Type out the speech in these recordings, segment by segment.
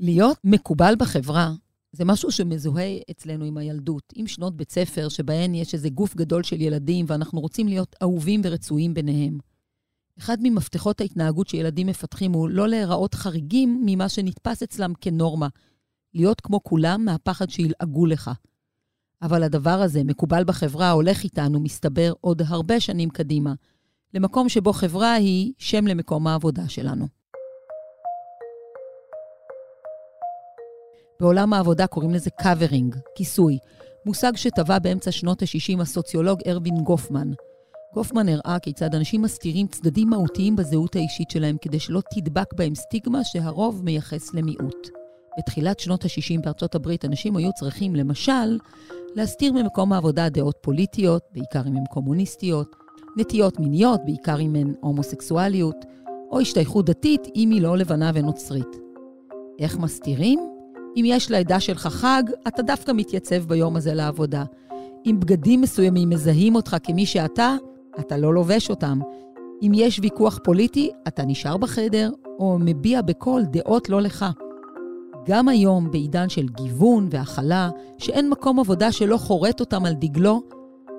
להיות מקובל בחברה זה משהו שמזוהה אצלנו עם הילדות, עם שנות בית ספר, שבהן יש איזה גוף גדול של ילדים, ואנחנו רוצים להיות אהובים ורצויים ביניהם. אחד ממפתחות ההתנהגות שילדים מפתחים הוא לא להיראות חריגים ממה שנתפס אצלם כנורמה. להיות כמו כולם מהפחד שילעגו לך. אבל הדבר הזה, מקובל בחברה, הולך איתנו, מסתבר, עוד הרבה שנים קדימה, למקום שבו חברה היא שם למקום העבודה שלנו. בעולם העבודה קוראים לזה covering, כיסוי, מושג שטבע באמצע שנות ה-60 הסוציולוג ארווין גופמן. גופמן הראה כיצד אנשים מסתירים צדדים מהותיים בזהות האישית שלהם כדי שלא תדבק בהם סטיגמה שהרוב מייחס למיעוט. בתחילת שנות ה-60 בארצות הברית אנשים היו צריכים, למשל, להסתיר ממקום העבודה דעות פוליטיות, בעיקר אם הן קומוניסטיות, נטיות מיניות, בעיקר אם הן הומוסקסואליות, או השתייכות דתית אם היא לא לבנה ונוצרית. איך מסתירים? אם יש לעדה שלך חג, אתה דווקא מתייצב ביום הזה לעבודה. אם בגדים מסוימים מזהים אותך כמי שאתה, אתה לא לובש אותם. אם יש ויכוח פוליטי, אתה נשאר בחדר או מביע בקול דעות לא לך. גם היום, בעידן של גיוון והכלה, שאין מקום עבודה שלא חורט אותם על דגלו,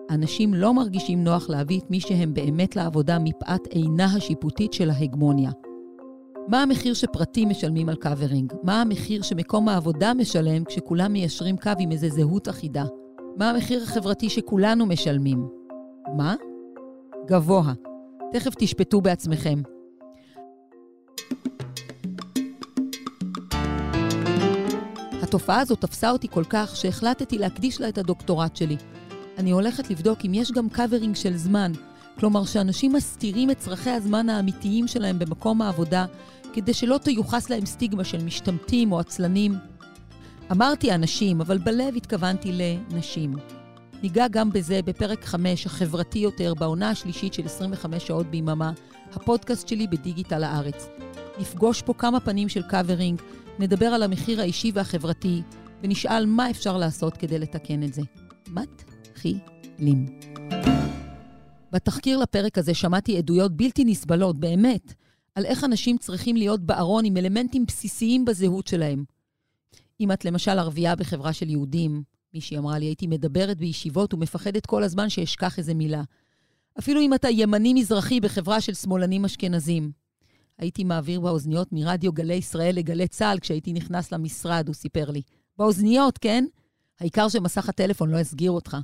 אנשים לא מרגישים נוח להביא את מי שהם באמת לעבודה מפאת עינה השיפוטית של ההגמוניה. מה המחיר שפרטים משלמים על covering? מה המחיר שמקום העבודה משלם כשכולם מיישרים קו עם איזה זהות אחידה? מה המחיר החברתי שכולנו משלמים? מה? גבוה. תכף תשפטו בעצמכם. התופעה הזאת תפסה אותי כל כך שהחלטתי להקדיש לה את הדוקטורט שלי. אני הולכת לבדוק אם יש גם covering של זמן, כלומר שאנשים מסתירים את צרכי הזמן האמיתיים שלהם במקום העבודה, כדי שלא תיוחס להם סטיגמה של משתמטים או עצלנים. אמרתי אנשים, אבל בלב התכוונתי לנשים. ניגע גם בזה בפרק 5, החברתי יותר, בעונה השלישית של 25 שעות ביממה, הפודקאסט שלי בדיגיטל הארץ. נפגוש פה כמה פנים של covering, נדבר על המחיר האישי והחברתי, ונשאל מה אפשר לעשות כדי לתקן את זה. מתחילים. בתחקיר לפרק הזה שמעתי עדויות בלתי נסבלות, באמת, על איך אנשים צריכים להיות בארון עם אלמנטים בסיסיים בזהות שלהם. אם את למשל ערבייה בחברה של יהודים, מישהי אמרה לי, הייתי מדברת בישיבות ומפחדת כל הזמן שאשכח איזה מילה. אפילו אם אתה ימני-מזרחי בחברה של שמאלנים אשכנזים. הייתי מעביר באוזניות מרדיו גלי ישראל לגלי צה"ל כשהייתי נכנס למשרד, הוא סיפר לי. באוזניות, כן? העיקר שמסך הטלפון לא יסגיר אותך.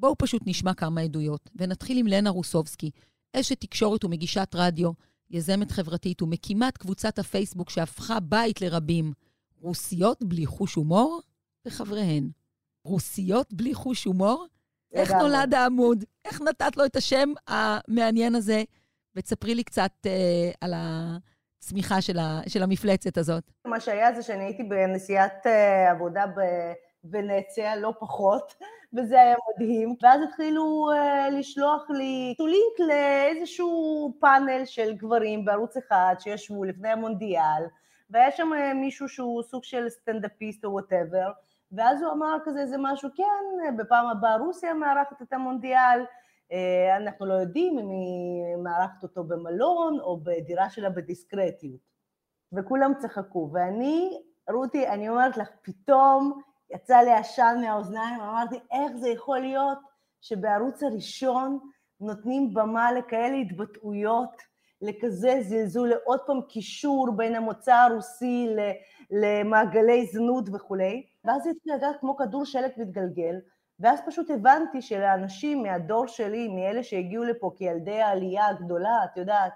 בואו פשוט נשמע כמה עדויות, ונתחיל עם לנה רוסובסקי, אשת תקשורת ומגישת רדיו, יזמת חברתית ומקימת קבוצת הפייסבוק שהפכה בית לרבים. רוסיות בלי חוש הומור וחבריהן. רוסיות בלי חוש הומור? איך נולד העמוד? איך נתת לו את השם המעניין הזה? ותספרי לי קצת אה, על הצמיחה של, ה, של המפלצת הזאת. מה שהיה זה שאני הייתי בנסיעת אה, עבודה בוונציה, לא פחות, וזה היה מדהים. ואז התחילו אה, לשלוח לי לינק לאיזשהו פאנל של גברים בערוץ אחד שישבו לפני המונדיאל, והיה שם uh, מישהו שהוא סוג של סטנדאפיסט או whatever, ואז הוא אמר כזה איזה משהו, כן, בפעם הבאה רוסיה מארחת את המונדיאל, אה, אנחנו לא יודעים אם היא מארחת אותו במלון או בדירה שלה בדיסקרטיות. וכולם צחקו, ואני, רותי, אני אומרת לך, פתאום יצא לי עשן מהאוזניים, אמרתי, איך זה יכול להיות שבערוץ הראשון נותנים במה לכאלה התבטאויות, לכזה זלזול, לעוד פעם קישור בין המוצא הרוסי למעגלי זנות וכולי, ואז זה התחיל לדעת כמו כדור שלג מתגלגל, ואז פשוט הבנתי שלאנשים מהדור שלי, מאלה שהגיעו לפה כילדי העלייה הגדולה, את יודעת,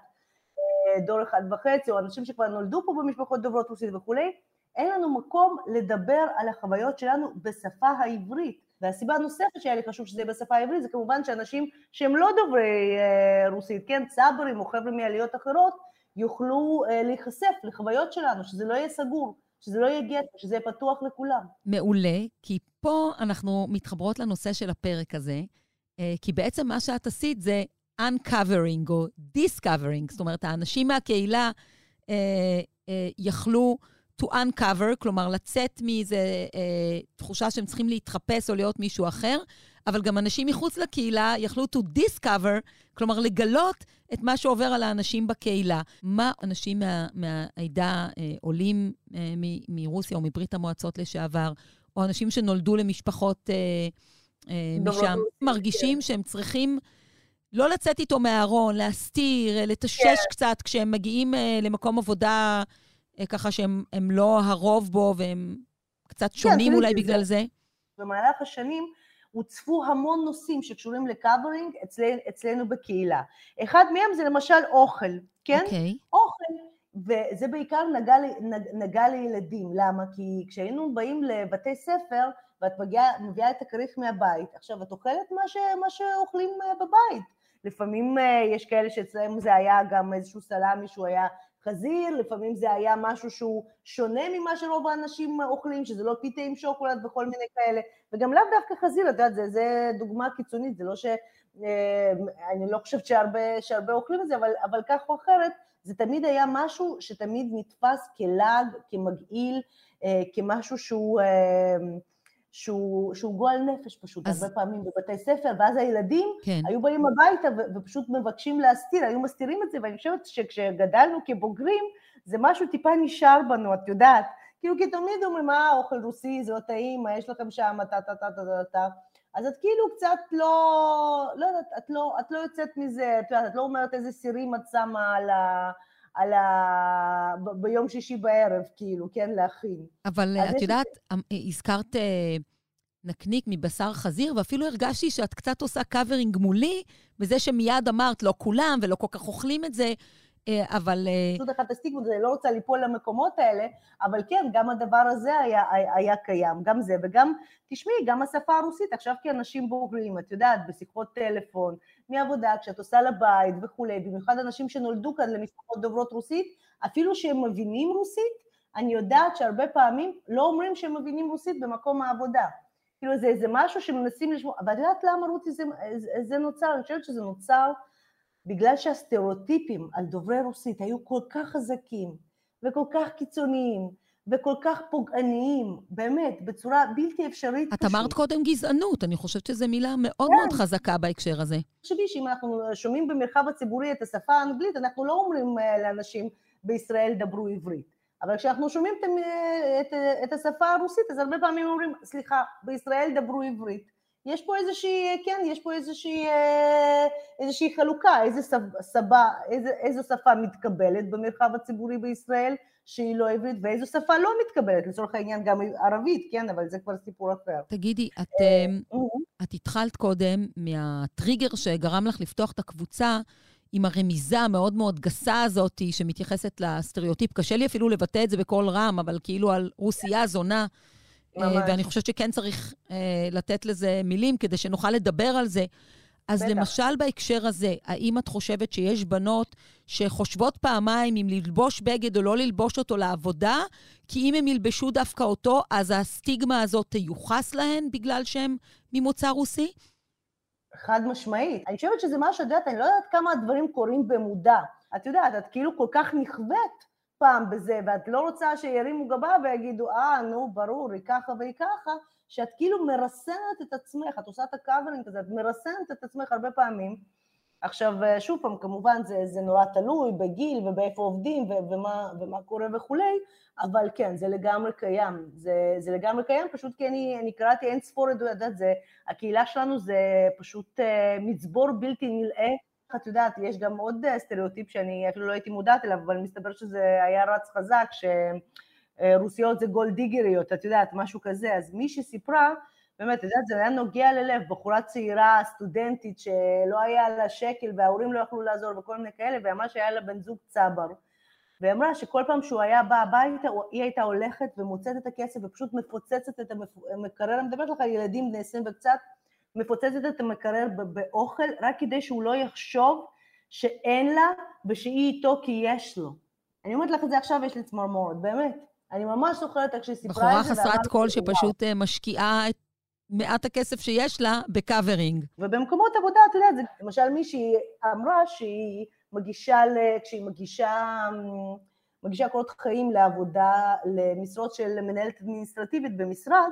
דור אחד וחצי, או אנשים שכבר נולדו פה במשפחות דוברות רוסית וכולי, אין לנו מקום לדבר על החוויות שלנו בשפה העברית. והסיבה הנוספת שהיה לי חשוב שזה יהיה בשפה העברית, זה כמובן שאנשים שהם לא דוברי אה, רוסית, כן, צברים או חבר'ה מעליות אחרות, יוכלו אה, להיחשף לחוויות שלנו, שזה לא יהיה סגור, שזה לא יהיה גט, שזה יהיה פתוח לכולם. מעולה, כי פה אנחנו מתחברות לנושא של הפרק הזה, אה, כי בעצם מה שאת עשית זה uncovering או discovering, זאת אומרת, האנשים מהקהילה אה, אה, יכלו... to uncover, כלומר לצאת מאיזו אה, תחושה שהם צריכים להתחפש או להיות מישהו אחר, אבל גם אנשים מחוץ לקהילה יכלו to discover, כלומר לגלות את מה שעובר על האנשים בקהילה. מה אנשים מה, מהעדה, אה, עולים אה, מרוסיה או מברית המועצות לשעבר, או אנשים שנולדו למשפחות אה, אה, משם, מרגישים כן. שהם צריכים... לא לצאת איתו מהארון, להסתיר, אה, לתשש כן. קצת כשהם מגיעים אה, למקום עבודה, ככה שהם לא הרוב בו והם קצת כן, שונים כן, אולי בגלל זה. במהלך השנים הוצפו המון נושאים שקשורים לקאברינג אצל, אצלנו בקהילה. אחד מהם זה למשל אוכל, כן? אוקיי. Okay. אוכל. וזה בעיקר נגע, נגע לילדים. למה? כי כשהיינו באים לבתי ספר, ואת מגיעה, מביאה את הכריך מהבית, עכשיו את אוכלת מה, ש, מה שאוכלים בבית. לפעמים אה, יש כאלה שאצלם זה היה גם איזשהו סלאמי שהוא היה חזיר, לפעמים זה היה משהו שהוא שונה ממה שרוב האנשים אוכלים, שזה לא פיתה עם שוקולד וכל מיני כאלה, וגם לאו דווקא חזיר, את יודעת, זה דוגמה קיצונית, זה לא ש... אה, אני לא חושבת שהרבה, שהרבה אוכלים את זה, אבל, אבל כך או אחרת, זה תמיד היה משהו שתמיד נתפס כלעג, כמגעיל, אה, כמשהו שהוא... שהוא, שהוא גועל נפש פשוט, אז... הרבה פעמים בבתי ספר, ואז הילדים כן. היו באים הביתה ו- ופשוט מבקשים להסתיר, היו מסתירים את זה, ואני חושבת שכשגדלנו כבוגרים, זה משהו טיפה נשאר בנו, את יודעת, כאילו כי תמיד אומרים, אה, אוכל רוסי, זה לא טעים, מה יש לכם שם, טה טה טה טה טה טה, אז את כאילו קצת לא, לא יודעת, את לא, את לא יוצאת מזה, את יודעת, את לא אומרת איזה סירים את שמה על ה... על ה... ב- ביום שישי בערב, כאילו, כן, להכין. אבל את יודעת, ש... אמ, הזכרת אה, נקניק מבשר חזיר, ואפילו הרגשתי שאת קצת עושה covering מולי, בזה שמיד אמרת, לא כולם ולא כל כך אוכלים את זה, אה, אבל... אה, פשוט אחת הסטיגמות, אני לא רוצה ליפול למקומות האלה, אבל כן, גם הדבר הזה היה, היה קיים, גם זה, וגם, תשמעי, גם השפה הרוסית, עכשיו כאנשים בוגרים, את יודעת, בשיחות טלפון, מעבודה, כשאת עושה לבית וכולי, במיוחד אנשים שנולדו כאן למשפחות דוברות רוסית, אפילו שהם מבינים רוסית, אני יודעת שהרבה פעמים לא אומרים שהם מבינים רוסית במקום העבודה. כאילו זה, זה משהו שמנסים לשמוע, ואת יודעת למה רותי זה, זה, זה נוצר? אני חושבת שזה נוצר בגלל שהסטריאוטיפים על דוברי רוסית היו כל כך חזקים וכל כך קיצוניים וכל כך פוגעניים, באמת, בצורה בלתי אפשרית את אמרת קודם גזענות, אני חושבת שזו מילה מאוד כן. מאוד חזקה בהקשר הזה. תחשבי שאם אנחנו שומעים במרחב הציבורי את השפה האנגלית, אנחנו לא אומרים אה, לאנשים בישראל דברו עברית. אבל כשאנחנו שומעים את, את, את השפה הרוסית, אז הרבה פעמים אומרים, סליחה, בישראל דברו עברית. יש פה איזושהי, כן, יש פה איזושהי, אה, איזושהי חלוקה, איזה סבא, איזה, איזו שפה מתקבלת במרחב הציבורי בישראל שהיא לא עברית, ואיזו שפה לא מתקבלת, לצורך העניין גם ערבית, כן, אבל זה כבר סיפור אחר. תגידי, את, אה, את התחלת קודם מהטריגר שגרם לך לפתוח את הקבוצה, עם הרמיזה המאוד מאוד גסה הזאת שמתייחסת לסטריאוטיפ. קשה לי אפילו לבטא את זה בקול רם, אבל כאילו על רוסיה זונה. אה, ממש. ואני חושבת שכן צריך אה, לתת לזה מילים כדי שנוכל לדבר על זה. אז בטח. למשל בהקשר הזה, האם את חושבת שיש בנות שחושבות פעמיים אם ללבוש בגד או לא ללבוש אותו לעבודה, כי אם הם ילבשו דווקא אותו, אז הסטיגמה הזאת תיוחס להן בגלל שהן ממוצא רוסי? חד משמעית. אני חושבת שזה משהו, את יודעת, אני לא יודעת כמה הדברים קורים במודע. את יודעת, את כאילו כל כך נכווית פעם בזה, ואת לא רוצה שירימו גבה ויגידו, אה, נו, ברור, היא ככה והיא ככה, שאת כאילו מרסנת את עצמך, את עושה את ה covering הזה, את מרסנת את עצמך הרבה פעמים. עכשיו, שוב פעם, כמובן זה, זה נורא תלוי בגיל ובאיפה עובדים ומה, ומה קורה וכולי, אבל כן, זה לגמרי קיים. זה, זה לגמרי קיים, פשוט כי אני, אני קראתי אין ספור עדויות, את זה, הקהילה שלנו זה פשוט uh, מצבור בלתי נלאה. את יודעת, יש גם עוד סטריאוטיפ שאני אפילו לא הייתי מודעת אליו, אבל מסתבר שזה היה רץ חזק, שרוסיות זה גולדיגריות, את יודעת, משהו כזה. אז מי שסיפרה, באמת, את יודעת, זה היה נוגע ללב, בחורה צעירה, סטודנטית, שלא היה לה שקל וההורים לא יכלו לעזור וכל מיני כאלה, והיא אמרה שהיה לה בן זוג צבר. והיא אמרה שכל פעם שהוא היה בא הביתה, היא הייתה הולכת ומוצאת את הכסף ופשוט מפוצצת את המקרר, אני מדברת לך על ילדים בני עשרים וקצת, מפוצצת את המקרר באוכל, רק כדי שהוא לא יחשוב שאין לה ושהיא איתו כי יש לו. אני אומרת לך את זה עכשיו, יש לי צמרמורת, באמת. אני ממש זוכרת איך שהיא סיפרה את זה. בחורה חסרת קול שפשוט אה, משקיעה את מעט הכסף שיש לה ב covering. ובמקומות עבודה, אתה יודע, זה, למשל מישהי אמרה שהיא מגישה, כשהיא מגישה, מגישה קורות חיים לעבודה, למשרות של מנהלת אדמיניסטרטיבית במשרד,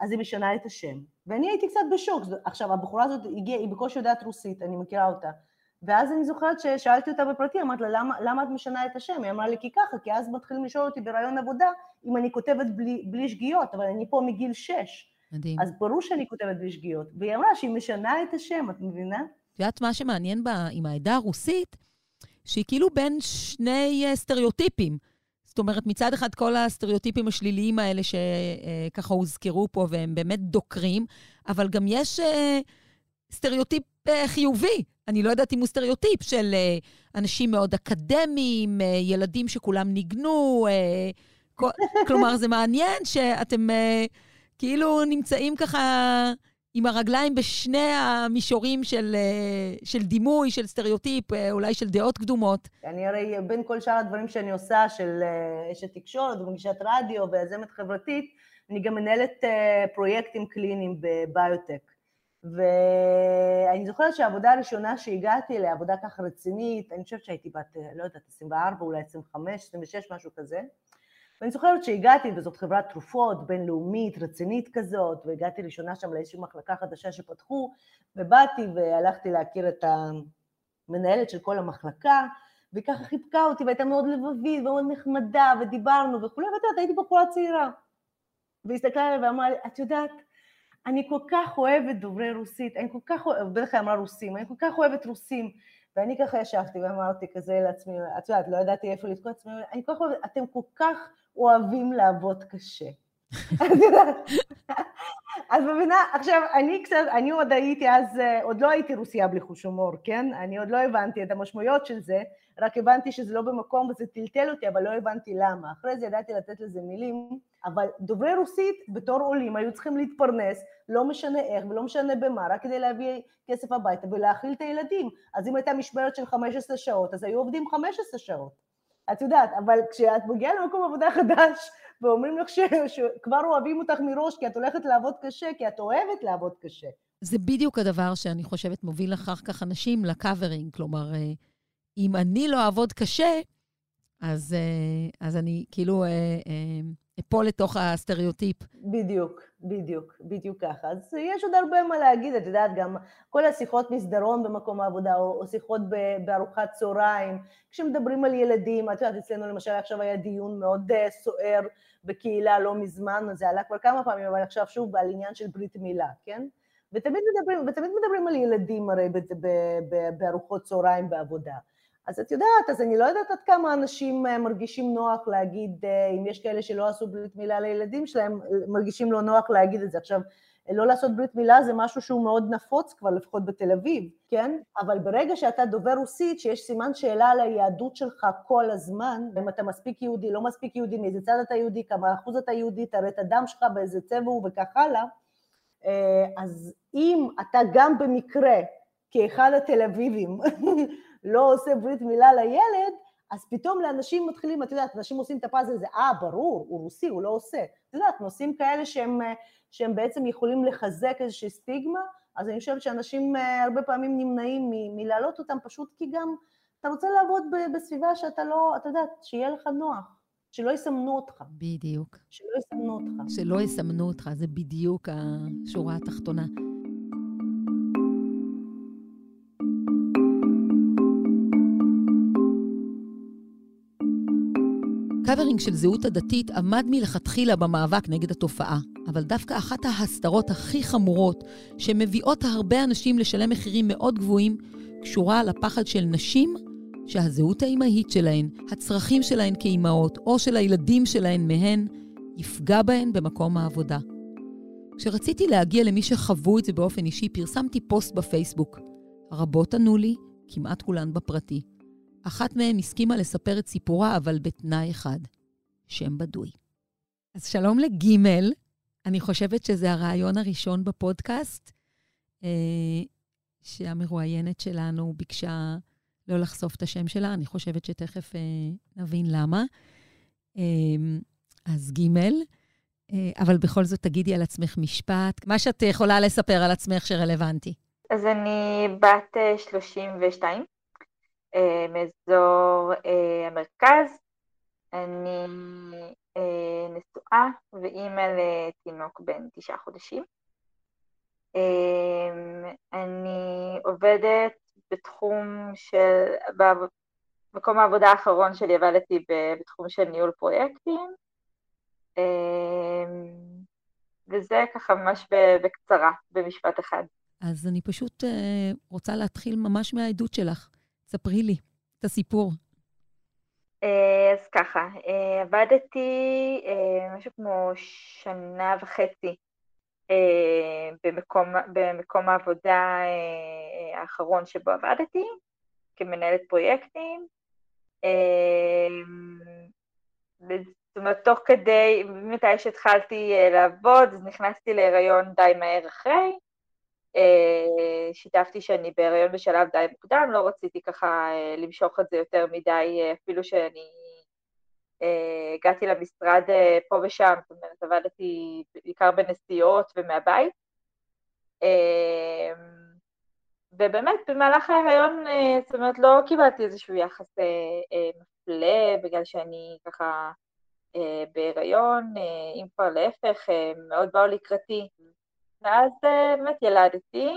אז היא משנה את השם. ואני הייתי קצת בשוק. עכשיו, הבחורה הזאת הגיעה, היא בקושי יודעת רוסית, אני מכירה אותה. ואז אני זוכרת ששאלתי אותה בפרטי, אמרתי לה, למה, למה את משנה את השם? היא אמרה לי, כי ככה, כי אז מתחילים לשאול אותי ברעיון עבודה אם אני כותבת בלי, בלי שגיאות, אבל אני פה מגיל שש. מדהים. אז ברור שאני כותבת בלי שגיאות. והיא אמרה שהיא משנה את השם, את מבינה? את יודעת מה שמעניין בה עם העדה הרוסית? שהיא כאילו בין שני אה, סטריאוטיפים. זאת אומרת, מצד אחד כל הסטריאוטיפים השליליים האלה שככה אה, הוזכרו פה, והם באמת דוקרים, אבל גם יש אה, סטריאוטיפ אה, חיובי. אני לא יודעת אם הוא סטריאוטיפ של אנשים מאוד אקדמיים, ילדים שכולם ניגנו. כלומר, זה מעניין שאתם... כאילו נמצאים ככה עם הרגליים בשני המישורים של, אה, של דימוי, של סטריאוטיפ, אה, אולי של דעות קדומות. אני הרי, בין כל שאר הדברים שאני עושה, של אה, אשת תקשורת ומגישת רדיו ויזמת חברתית, אני גם מנהלת פרויקטים קליניים בביוטק. ואני זוכרת שהעבודה הראשונה שהגעתי אליה, עבודה ככה רצינית, אני חושבת שהייתי בת, לא יודעת, 24, אולי 25, 26, משהו כזה. ואני זוכרת שהגעתי, וזאת חברת תרופות בינלאומית, רצינית כזאת, והגעתי ראשונה שם לאיזושהי מחלקה חדשה שפתחו, ובאתי והלכתי להכיר את המנהלת של כל המחלקה, והיא ככה חיבקה אותי, והייתה מאוד לבבית ומאוד נחמדה, ודיברנו וכולי, ואת יודעת, הייתי בחורה צעירה. והיא הסתכלה עליה ואמרה לי, את יודעת, אני כל כך אוהבת דוברי רוסית, אני כל כך אוהבת, בטח היא אמרה רוסים, אני כל כך אוהבת רוסים, ואני ככה ישבתי ואמרתי כזה לעצמי, את יודעת, לא ידעתי איפה לתקוע עצמי, אני כל כך אתם כל כך אוהבים לעבוד קשה. אז מבינה, עכשיו, אני קצת, אני עוד הייתי אז, אה, עוד לא הייתי רוסייה בלי חוש הומור, כן? אני עוד לא הבנתי את המשמעויות של זה, רק הבנתי שזה לא במקום וזה טלטל אותי, אבל לא הבנתי למה. אחרי זה ידעתי לתת לזה מילים, אבל דוברי רוסית בתור עולים היו צריכים להתפרנס, לא משנה איך ולא משנה במה, רק כדי להביא כסף הביתה ולהאכיל את הילדים. אז אם הייתה משמרת של 15 שעות, אז היו עובדים 15 שעות. את יודעת, אבל כשאת מגיעה למקום עבודה חדש, ואומרים לך שכבר אוהבים אותך מראש, כי את הולכת לעבוד קשה, כי את אוהבת לעבוד קשה. זה בדיוק הדבר שאני חושבת מוביל אחר כך אנשים ל covering. כלומר, אה, אם אני לא אעבוד קשה, אז, אה, אז אני כאילו אה, אפול לתוך הסטריאוטיפ. בדיוק, בדיוק, בדיוק ככה. אז יש עוד הרבה מה להגיד, את יודעת, גם כל השיחות מסדרון במקום העבודה, או, או שיחות בארוחת צהריים, כשמדברים על ילדים, את יודעת, אצלנו למשל עכשיו היה דיון מאוד uh, סוער בקהילה לא מזמן, זה עלה כבר כמה פעמים, אבל עכשיו שוב על עניין של ברית מילה, כן? ותמיד מדברים, ותמיד מדברים על ילדים הרי בארוחות צהריים בעבודה. אז את יודעת, אז אני לא יודעת עד כמה אנשים אה, מרגישים נוח להגיד, אה, אם יש כאלה שלא עשו ברית מילה לילדים שלהם, מרגישים לא נוח להגיד את זה. עכשיו, לא לעשות ברית מילה זה משהו שהוא מאוד נפוץ כבר, לפחות בתל אביב, כן? אבל ברגע שאתה דובר רוסית, שיש סימן שאלה על היהדות שלך כל הזמן, אם אתה מספיק יהודי, לא מספיק יהודי, מאיזה צד אתה יהודי, כמה אחוז אתה יהודי, תראה את הדם שלך, באיזה צבע הוא וכך הלאה, אה, אז אם אתה גם במקרה, כאחד התל אביבים, לא עושה ברית מילה לילד, אז פתאום לאנשים מתחילים, את יודעת, אנשים עושים את הפאזל הזה, אה, ברור, הוא רוסי, הוא לא עושה. את יודעת, נושאים כאלה שהם, שהם בעצם יכולים לחזק איזושהי סטיגמה, אז אני חושבת שאנשים אה, הרבה פעמים נמנעים מלהעלות אותם, פשוט כי גם אתה רוצה לעבוד בסביבה שאתה לא, אתה יודעת, שיהיה לך נוח. שלא יסמנו אותך. בדיוק. שלא יסמנו אותך. שלא יסמנו אותך, זה בדיוק השורה התחתונה. covering של זהות הדתית עמד מלכתחילה במאבק נגד התופעה, אבל דווקא אחת ההסתרות הכי חמורות שמביאות הרבה אנשים לשלם מחירים מאוד גבוהים, קשורה לפחד של נשים שהזהות האימהית שלהן, הצרכים שלהן כאימהות, או של הילדים שלהן מהן, יפגע בהן במקום העבודה. כשרציתי להגיע למי שחוו את זה באופן אישי, פרסמתי פוסט בפייסבוק. רבות ענו לי, כמעט כולן בפרטי. אחת מהן הסכימה לספר את סיפורה, אבל בתנאי אחד, שם בדוי. אז שלום לגימל, אני חושבת שזה הרעיון הראשון בפודקאסט, אה, שהמרואיינת שלנו ביקשה לא לחשוף את השם שלה, אני חושבת שתכף אה, נבין למה. אה, אז גימל, אה, אבל בכל זאת תגידי על עצמך משפט, מה שאת יכולה לספר על עצמך שרלוונטי. אז אני בת 32, אה, מאזור אה, המרכז. אני אה, נשואה ואימא לתינוק בן תשעה חודשים. אני עובדת בתחום של, במקום העבודה האחרון שלי עבדתי בתחום של ניהול פרויקטים, וזה ככה ממש בקצרה, במשפט אחד. אז אני פשוט רוצה להתחיל ממש מהעדות שלך. ספרי לי את הסיפור. אה, אז ככה, אה, עבדתי אה, משהו כמו שנה וחצי במקום, במקום העבודה האחרון שבו עבדתי, כמנהלת פרויקטים. זאת אומרת, תוך כדי, מתי שהתחלתי לעבוד, נכנסתי להיריון די מהר אחרי, שיתפתי שאני בהריון בשלב די מוקדם, לא רציתי ככה אה, למשוך את זה יותר מדי, אה, אפילו שאני הגעתי למשרד פה ושם, זאת אומרת, עבדתי בעיקר בנסיעות ומהבית. ובאמת, במהלך ההריון, זאת אומרת, לא קיבלתי איזשהו יחס מפלה, בגלל שאני ככה בהיריון, אם כבר להפך, מאוד באו לקראתי. ואז אה, באמת ילדתי,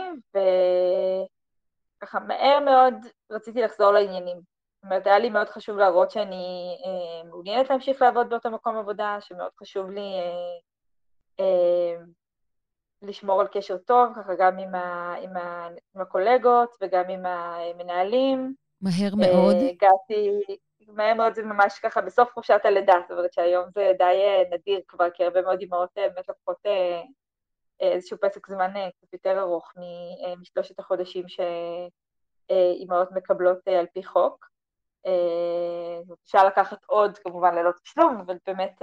וככה מהר מאוד רציתי לחזור לעניינים. זאת אומרת, היה לי מאוד חשוב להראות שאני אה, מעוניינת להמשיך לעבוד באותו מקום עבודה, שמאוד חשוב לי אה, אה, לשמור על קשר טוב, ככה גם עם, ה, עם, ה, עם הקולגות וגם עם המנהלים. מהר מאוד. אה, הגעתי, מהר מאוד זה ממש ככה בסוף חופשת הלידה, זאת אומרת שהיום זה די אה, נדיר כבר, כי הרבה מאוד אימהות באמת לוקחות איזשהו פסק זמן אה, קצת יותר ארוך אה, משלושת החודשים שאימהות מקבלות אה, על פי חוק. אפשר לקחת עוד כמובן ללא תשלום, אבל באמת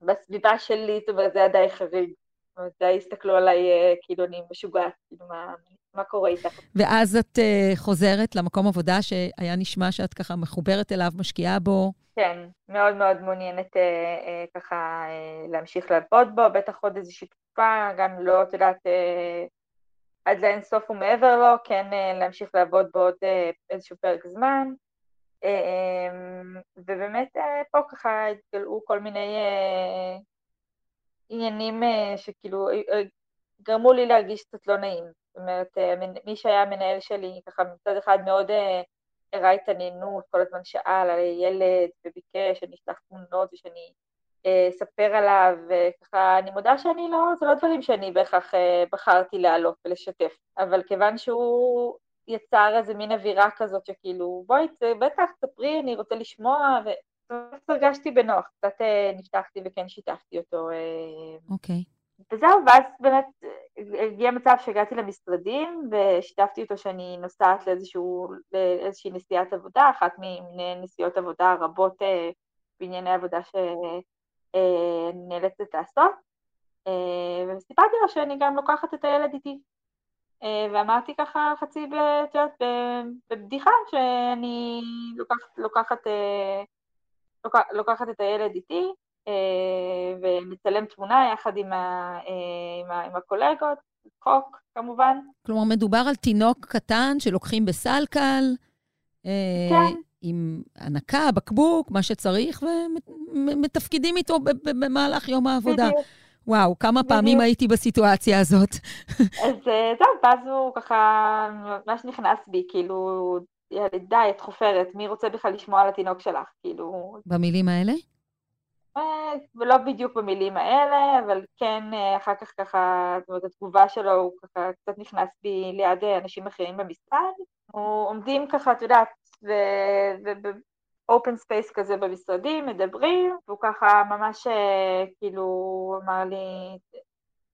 בסביבה שלי, זה היה די חריג. אומרת, די הסתכלו עליי כאילו אני משוגעת, כאילו מה, מה קורה איתך. ואז את חוזרת למקום עבודה שהיה נשמע שאת ככה מחוברת אליו, משקיעה בו. כן, מאוד מאוד מעוניינת אה, אה, ככה אה, להמשיך לעבוד בו, בטח עוד איזושהי תקופה, גם לא, את יודעת, אה, עד לאינסוף ומעבר לו, כן אה, להמשיך לעבוד בו עוד אה, איזשהו פרק זמן. אה, אה, ובאמת אה, פה ככה התגלעו כל מיני אה, עניינים אה, שכאילו אה, אה גרמו לי להרגיש קצת לא נעים. זאת אומרת, מי שהיה המנהל שלי, ככה מצד אחד מאוד... אה, הראה התעניינות, כל הזמן שאל על הילד וביקש שאני אשלח תמונות ושאני אספר עליו, וככה, אני מודה שאני לא, זה לא דברים שאני בהכרח בחרתי להעלות ולשתף, אבל כיוון שהוא יצר איזה מין אווירה כזאת שכאילו, בואי, בטח, ספרי, אני רוצה לשמוע, ו... הרגשתי בנוח, קצת אה, נפתחתי וכן שיתפתי אותו. אוקיי. Okay. וזהו, ואז באמת הגיע מצב שהגעתי למשרדים ושיתפתי אותו שאני נוסעת לאיזשהו, לאיזושהי נסיעת עבודה, אחת ממיני נסיעות עבודה רבות אה, בענייני עבודה שאני אה, נאלצת לעשות, אה, וסיפרתי לו שאני גם לוקחת את הילד איתי. ואמרתי ככה חצי, את יודעת, בבדיחה, שאני לוקחת, לוקחת, לוקחת את הילד איתי, אה, ומצלם תמונה יחד עם, ה, אה, עם, ה, עם הקולגות, חוק כמובן. כלומר, מדובר על תינוק קטן שלוקחים בסלקל, אה, כן. עם הנקה, בקבוק, מה שצריך, ומתפקידים איתו במהלך יום העבודה. בדיוק. וואו, כמה בדיוק. פעמים הייתי בסיטואציה הזאת. אז זהו, ואז הוא ככה ממש נכנס בי, כאילו, די, את חופרת, מי רוצה בכלל לשמוע על התינוק שלך? כאילו... במילים האלה? ולא בדיוק במילים האלה, אבל כן אה, אחר כך ככה, זאת אומרת, התגובה שלו, הוא ככה קצת נכנס בי ליד אה, אנשים אחרים במשרד. אנחנו עומדים ככה, את יודעת, וב-open space כזה במשרדים, מדברים, והוא ככה ממש אה, כאילו אמר לי,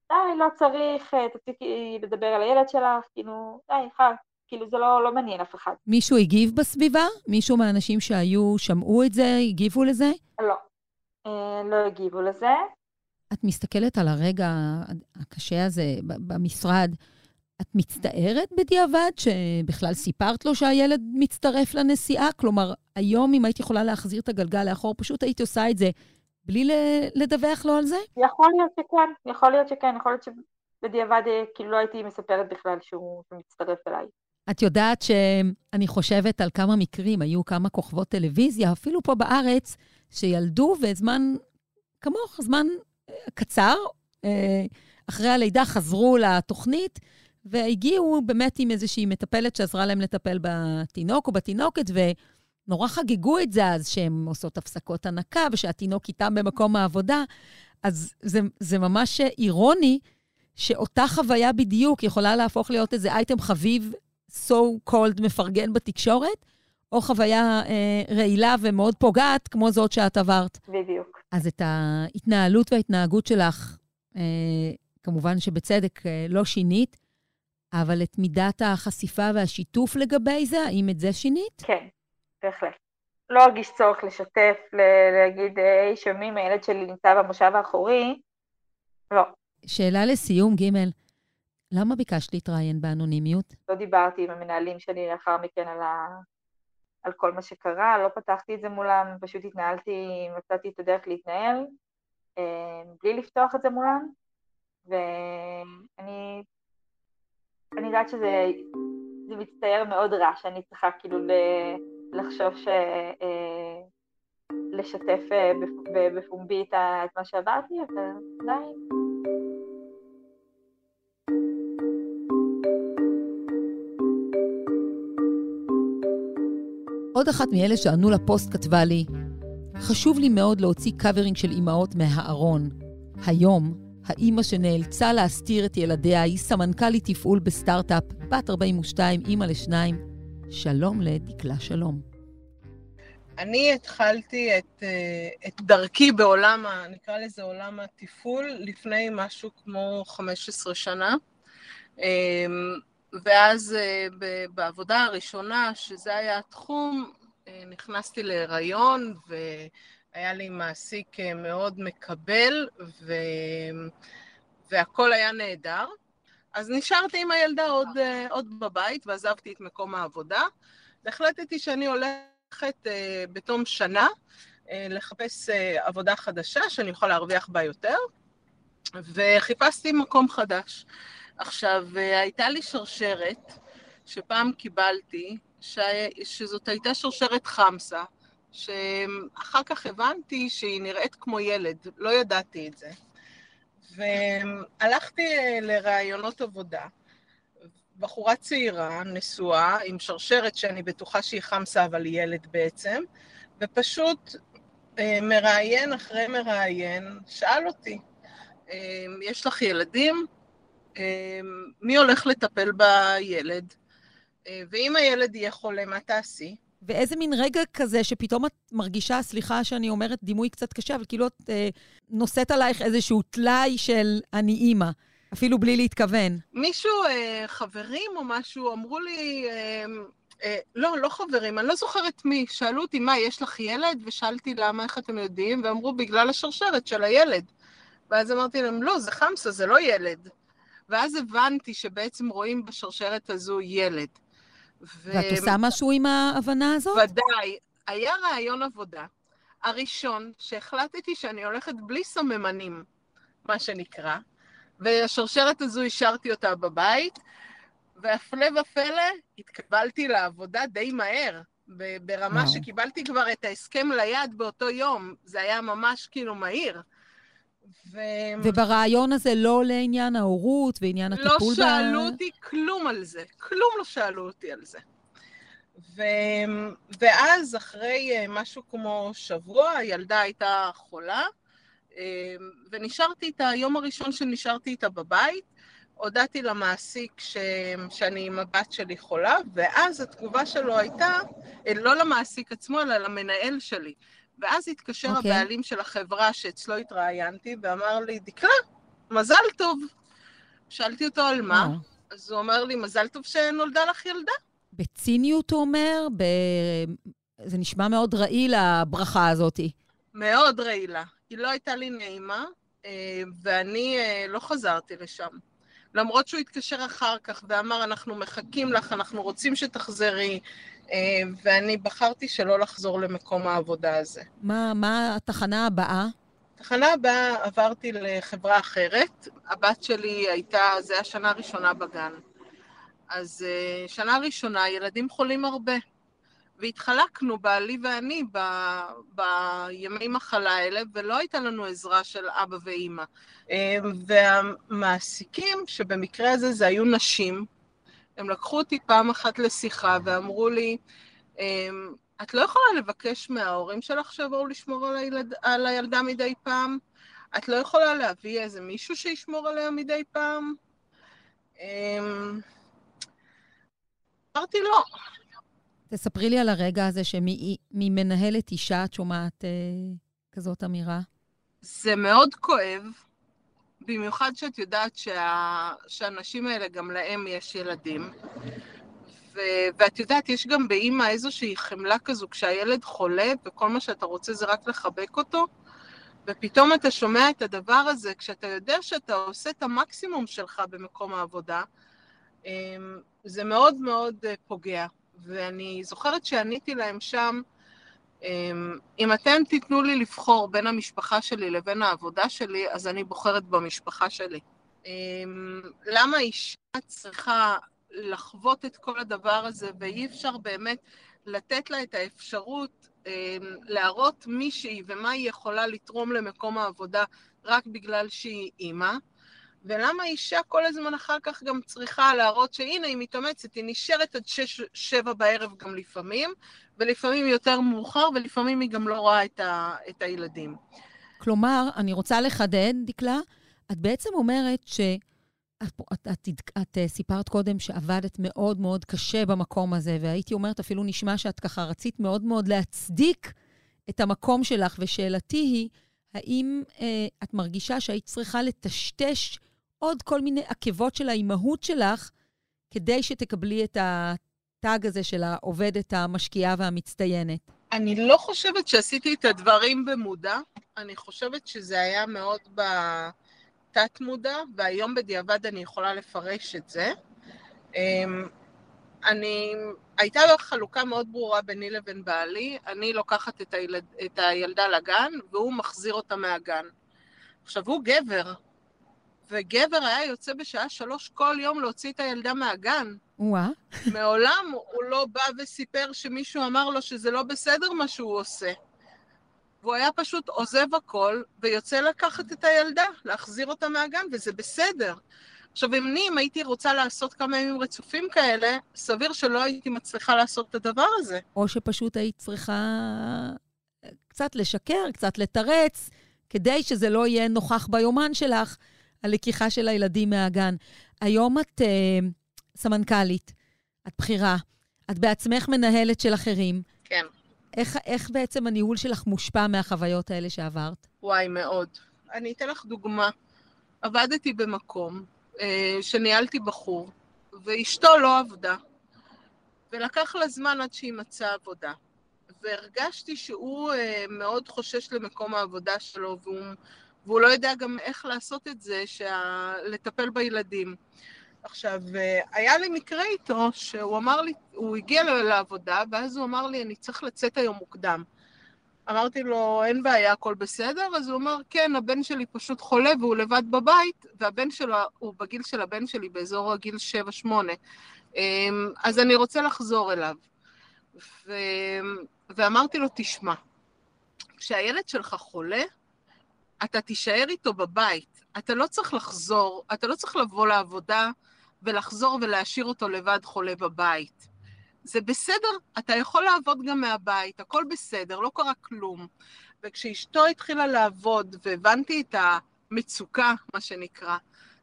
די, לא צריך, תפסיקי לדבר על הילד שלך, כאילו, די, חר, כאילו זה לא, לא מעניין אף אחד. מישהו הגיב בסביבה? מישהו מהאנשים שהיו, שמעו את זה, הגיבו לזה? לא. אה, לא הגיבו לזה. את מסתכלת על הרגע הקשה הזה במשרד, את מצטערת בדיעבד שבכלל סיפרת לו שהילד מצטרף לנסיעה? כלומר, היום אם היית יכולה להחזיר את הגלגל לאחור, פשוט היית עושה את זה בלי לדווח לו על זה? יכול להיות שכן, יכול להיות שכן, יכול להיות שבדיעבד אה, כאילו לא הייתי מספרת בכלל שהוא מצטרף אליי. את יודעת שאני חושבת על כמה מקרים, היו כמה כוכבות טלוויזיה, אפילו פה בארץ, שילדו, וזמן כמוך, זמן אה, קצר, אה, אחרי הלידה חזרו לתוכנית, והגיעו באמת עם איזושהי מטפלת שעזרה להם לטפל בתינוק או בתינוקת, ונורא חגגו את זה אז, שהן עושות הפסקות הנקה, ושהתינוק איתם במקום העבודה. אז זה, זה ממש אירוני שאותה חוויה בדיוק יכולה להפוך להיות איזה אייטם חביב, so called מפרגן בתקשורת, או חוויה אה, רעילה ומאוד פוגעת, כמו זאת שאת עברת. בדיוק. אז את ההתנהלות וההתנהגות שלך, אה, כמובן שבצדק אה, לא שינית, אבל את מידת החשיפה והשיתוף לגבי זה, האם את זה שינית? כן, בהחלט. לא ארגיש צורך לשתף, להגיד, היי, שומעים, הילד שלי נמצא במושב האחורי. לא. שאלה לסיום, ג', למה ביקשת להתראיין באנונימיות? לא דיברתי עם המנהלים שלי לאחר מכן על, ה... על כל מה שקרה, לא פתחתי את זה מולם, פשוט התנהלתי, מצאתי את הדרך להתנהל, אה, בלי לפתוח את זה מולם, ואני אני יודעת שזה מצטייר מאוד רע, שאני צריכה כאילו לחשוב ש... אה, לשתף אה, בפומבי את מה שעברתי, אבל עדיין. עוד אחת מאלה שענו לפוסט כתבה לי, חשוב לי מאוד להוציא covering של אימהות מהארון. היום, האימא שנאלצה להסתיר את ילדיה היא סמנכ"לית תפעול בסטארט-אפ, בת 42, אימא לשניים. שלום לדקלה שלום. אני התחלתי את, אה, את דרכי בעולם, נקרא לזה עולם התפעול, לפני משהו כמו 15 שנה. ואז אה, בעבודה הראשונה, שזה היה התחום, אה, נכנסתי להיריון, והיה לי מעסיק מאוד מקבל, ו... והכל היה נהדר. אז נשארתי עם הילדה עוד, עוד בבית, ועזבתי את מקום העבודה, והחלטתי שאני הולכת בתום שנה לחפש עבודה חדשה שאני אוכל להרוויח בה יותר, וחיפשתי מקום חדש. עכשיו, הייתה לי שרשרת שפעם קיבלתי, ש... שזאת הייתה שרשרת חמסה, שאחר כך הבנתי שהיא נראית כמו ילד, לא ידעתי את זה. והלכתי לראיונות עבודה. בחורה צעירה, נשואה, עם שרשרת שאני בטוחה שהיא חמסה, אבל היא ילד בעצם, ופשוט מראיין אחרי מראיין, שאל אותי, יש לך ילדים? מי הולך לטפל בילד? ואם הילד יהיה חולה, מה תעשי? ואיזה מין רגע כזה שפתאום את מרגישה, סליחה שאני אומרת דימוי קצת קשה, אבל כאילו את אה, נושאת עלייך איזשהו טלאי של אני אימא, אפילו בלי להתכוון. מישהו, אה, חברים או משהו, אמרו לי, אה, אה, לא, לא חברים, אני לא זוכרת מי, שאלו אותי, מה, יש לך ילד? ושאלתי למה, איך אתם יודעים? ואמרו, בגלל השרשרת של הילד. ואז אמרתי להם, לא, זה חמסה, זה לא ילד. ואז הבנתי שבעצם רואים בשרשרת הזו ילד. ו... ואת עושה משהו עם ההבנה הזאת? ודאי. היה רעיון עבודה הראשון שהחלטתי שאני הולכת בלי סממנים, מה שנקרא, והשרשרת הזו השארתי אותה בבית, והפלא ופלא, התקבלתי לעבודה די מהר, ברמה וואו. שקיבלתי כבר את ההסכם ליד באותו יום, זה היה ממש כאילו מהיר. ו... וברעיון הזה לא לעניין ההורות ועניין לא הטיפול ב... לא שאלו אותי כלום על זה, כלום לא שאלו אותי על זה. ו... ואז אחרי אה, משהו כמו שבוע, הילדה הייתה חולה, אה, ונשארתי איתה, היום הראשון שנשארתי איתה בבית, הודעתי למעסיק ש... שאני עם הבת שלי חולה, ואז התגובה שלו הייתה, אה, לא למעסיק עצמו, אלא למנהל שלי. ואז התקשר okay. אוקיי. הבעלים של החברה שאצלו התראיינתי, ואמר לי, דקלה, מזל טוב. שאלתי אותו על מה, oh. אז הוא אומר לי, מזל טוב שנולדה לך ילדה. בציניות הוא אומר? ב... זה נשמע מאוד רעיל, הברכה הזאתי. מאוד רעילה. היא לא הייתה לי נעימה, אה, ואני אה, לא חזרתי לשם. למרות שהוא התקשר אחר כך ואמר, אנחנו מחכים לך, אנחנו רוצים שתחזרי, ואני בחרתי שלא לחזור למקום העבודה הזה. מה, מה התחנה הבאה? התחנה הבאה עברתי לחברה אחרת. הבת שלי הייתה, זה השנה הראשונה בגן. אז uh, שנה ראשונה ילדים חולים הרבה. והתחלקנו, בעלי ואני, ב, בימי מחלה האלה, ולא הייתה לנו עזרה של אבא ואימא. והמעסיקים, שבמקרה הזה זה היו נשים, הם לקחו אותי פעם אחת לשיחה ואמרו לי, את לא יכולה לבקש מההורים שלך שיבואו לשמור על, הילד, על הילדה מדי פעם? את לא יכולה להביא איזה מישהו שישמור עליה מדי פעם? אמרתי לא. תספרי לי על הרגע הזה שממנהלת אישה את שומעת אה, כזאת אמירה. זה מאוד כואב, במיוחד שאת יודעת שה... שהנשים האלה, גם להם יש ילדים. ו... ואת יודעת, יש גם באימא איזושהי חמלה כזו, כשהילד חולה וכל מה שאתה רוצה זה רק לחבק אותו, ופתאום אתה שומע את הדבר הזה, כשאתה יודע שאתה עושה את המקסימום שלך במקום העבודה, אמ, זה מאוד מאוד אה, פוגע. ואני זוכרת שעניתי להם שם, אם אתם תיתנו לי לבחור בין המשפחה שלי לבין העבודה שלי, אז אני בוחרת במשפחה שלי. אמ, למה אישה צריכה לחוות את כל הדבר הזה, ואי אפשר באמת לתת לה את האפשרות אמ, להראות מישהי ומה היא יכולה לתרום למקום העבודה רק בגלל שהיא אימא? ולמה אישה כל הזמן אחר כך גם צריכה להראות שהנה היא מתאמצת, היא נשארת עד שש, שבע בערב גם לפעמים, ולפעמים יותר מאוחר, ולפעמים היא גם לא רואה את, ה, את הילדים. כלומר, אני רוצה לחדד, דקלה, את בעצם אומרת ש... את, את, את, את, אה, סיפרת קודם שעבדת מאוד מאוד קשה במקום הזה, והייתי אומרת, אפילו נשמע שאת ככה רצית מאוד מאוד להצדיק את המקום שלך, ושאלתי היא, האם אה, את מרגישה שהיית צריכה לטשטש עוד כל מיני עקבות של האימהות שלך, כדי שתקבלי את הטאג הזה של העובדת המשקיעה והמצטיינת? אני לא חושבת שעשיתי את הדברים במודע, אני חושבת שזה היה מאוד בתת-מודע, והיום בדיעבד אני יכולה לפרש את זה. אמ, אני, הייתה חלוקה מאוד ברורה ביני לבין בעלי, אני לוקחת את, הילד, את הילדה לגן, והוא מחזיר אותה מהגן. עכשיו, הוא גבר, וגבר היה יוצא בשעה שלוש כל יום להוציא את הילדה מהגן. וואה. מעולם הוא לא בא וסיפר שמישהו אמר לו שזה לא בסדר מה שהוא עושה. והוא היה פשוט עוזב הכל ויוצא לקחת את הילדה, להחזיר אותה מהגן, וזה בסדר. עכשיו, אם אני, אם הייתי רוצה לעשות כמה ימים רצופים כאלה, סביר שלא הייתי מצליחה לעשות את הדבר הזה. או שפשוט היית צריכה קצת לשקר, קצת לתרץ, כדי שזה לא יהיה נוכח ביומן שלך. הלקיחה של הילדים מהגן. היום את uh, סמנכ"לית, את בכירה, את בעצמך מנהלת של אחרים. כן. איך, איך בעצם הניהול שלך מושפע מהחוויות האלה שעברת? וואי, מאוד. אני אתן לך דוגמה. עבדתי במקום uh, שניהלתי בחור, ואשתו לא עבדה, ולקח לה זמן עד שהיא מצאה עבודה. והרגשתי שהוא uh, מאוד חושש למקום העבודה שלו, והוא והוא לא יודע גם איך לעשות את זה, שה... לטפל בילדים. עכשיו, היה לי מקרה איתו, שהוא אמר לי, הוא הגיע לעבודה, ואז הוא אמר לי, אני צריך לצאת היום מוקדם. אמרתי לו, אין בעיה, הכל בסדר? אז הוא אמר, כן, הבן שלי פשוט חולה והוא לבד בבית, והבן שלו, הוא בגיל של הבן שלי, באזור הגיל 7-8. אמ, אז אני רוצה לחזור אליו. ו... ואמרתי לו, תשמע, כשהילד שלך חולה, אתה תישאר איתו בבית. אתה לא צריך לחזור, אתה לא צריך לבוא לעבודה ולחזור ולהשאיר אותו לבד חולה בבית. זה בסדר, אתה יכול לעבוד גם מהבית, הכל בסדר, לא קרה כלום. וכשאשתו התחילה לעבוד והבנתי את המצוקה, מה שנקרא,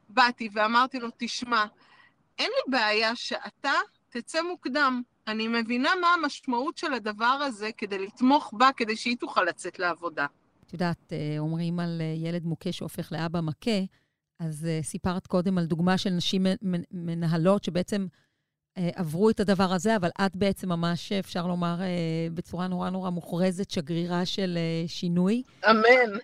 באתי ואמרתי לו, תשמע, אין לי בעיה שאתה תצא מוקדם. אני מבינה מה המשמעות של הדבר הזה כדי לתמוך בה, כדי שהיא תוכל לצאת לעבודה. את יודעת, אה, אומרים על אה, ילד מוכה שהופך לאבא מכה, אז אה, סיפרת קודם על דוגמה של נשים מנהלות שבעצם עברו את הדבר הזה, אבל את בעצם ממש, אפשר לומר, בצורה נורא נורא מוכרזת, שגרירה של שינוי. אמן.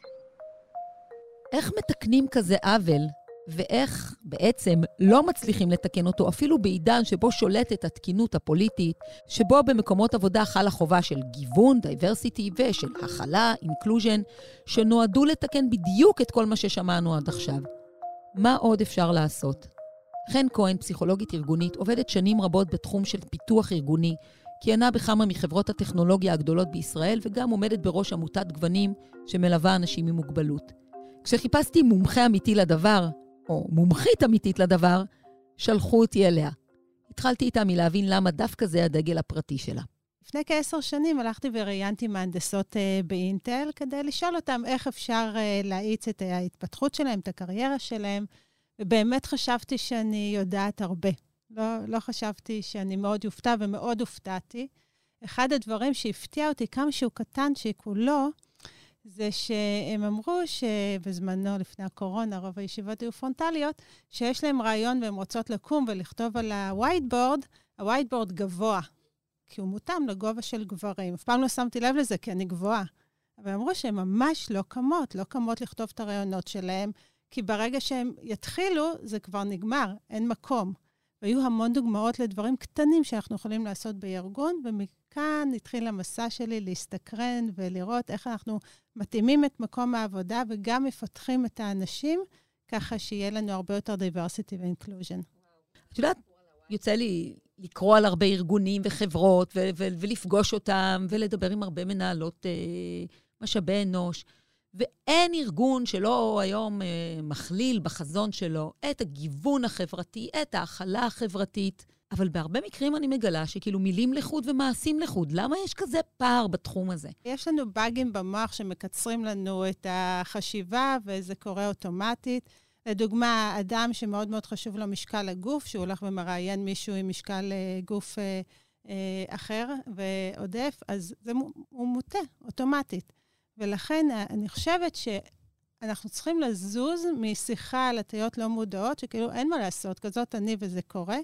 איך מתקנים כזה עוול? ואיך בעצם לא מצליחים לתקן אותו, אפילו בעידן שבו שולטת התקינות הפוליטית, שבו במקומות עבודה חלה חובה של גיוון, diversity ושל הכלה, inclusion, שנועדו לתקן בדיוק את כל מה ששמענו עד עכשיו. מה עוד אפשר לעשות? חן כהן, פסיכולוגית ארגונית, עובדת שנים רבות בתחום של פיתוח ארגוני, כיהנה בכמה מחברות הטכנולוגיה הגדולות בישראל, וגם עומדת בראש עמותת גוונים שמלווה אנשים עם מוגבלות. כשחיפשתי מומחה אמיתי לדבר, או מומחית אמיתית לדבר, שלחו אותי אליה. התחלתי איתה מלהבין למה דווקא זה הדגל הפרטי שלה. לפני כעשר שנים הלכתי וראיינתי מהנדסות uh, באינטל כדי לשאול אותם איך אפשר uh, להאיץ את ההתפתחות שלהם, את הקריירה שלהם, ובאמת חשבתי שאני יודעת הרבה. לא, לא חשבתי שאני מאוד אופתע, ומאוד הופתעתי. אחד הדברים שהפתיע אותי, כמה שהוא הוא לא, זה שהם אמרו שבזמנו, לפני הקורונה, רוב הישיבות היו פרונטליות, שיש להם רעיון והן רוצות לקום ולכתוב על ה-whiteboard, ה-whiteboard גבוה, כי הוא מותאם לגובה של גברים. אף פעם לא שמתי לב לזה, כי אני גבוהה. אבל אמרו שהן ממש לא קמות, לא קמות לכתוב את הרעיונות שלהן, כי ברגע שהם יתחילו, זה כבר נגמר, אין מקום. והיו המון דוגמאות לדברים קטנים שאנחנו יכולים לעשות בארגון, ומכאן התחיל המסע שלי להסתקרן ולראות איך אנחנו מתאימים את מקום העבודה וגם מפתחים את האנשים, ככה שיהיה לנו הרבה יותר diversity ו-inclusion. את יודעת, יוצא לי לקרוא על הרבה ארגונים וחברות ו- ו- ולפגוש אותם ולדבר עם הרבה מנהלות אה, משאבי אנוש. ואין ארגון שלא היום אה, מכליל בחזון שלו את הגיוון החברתי, את ההכלה החברתית. אבל בהרבה מקרים אני מגלה שכאילו מילים לחוד ומעשים לחוד. למה יש כזה פער בתחום הזה? יש לנו באגים במוח שמקצרים לנו את החשיבה, וזה קורה אוטומטית. לדוגמה, אדם שמאוד מאוד חשוב לו משקל הגוף, שהוא הולך ומראיין מישהו עם משקל אה, גוף אה, אה, אחר ועודף, אז זה, הוא מוטה אוטומטית. ולכן אה, אני חושבת שאנחנו צריכים לזוז משיחה על הטיות לא מודעות, שכאילו אין מה לעשות, כזאת אני וזה קורה,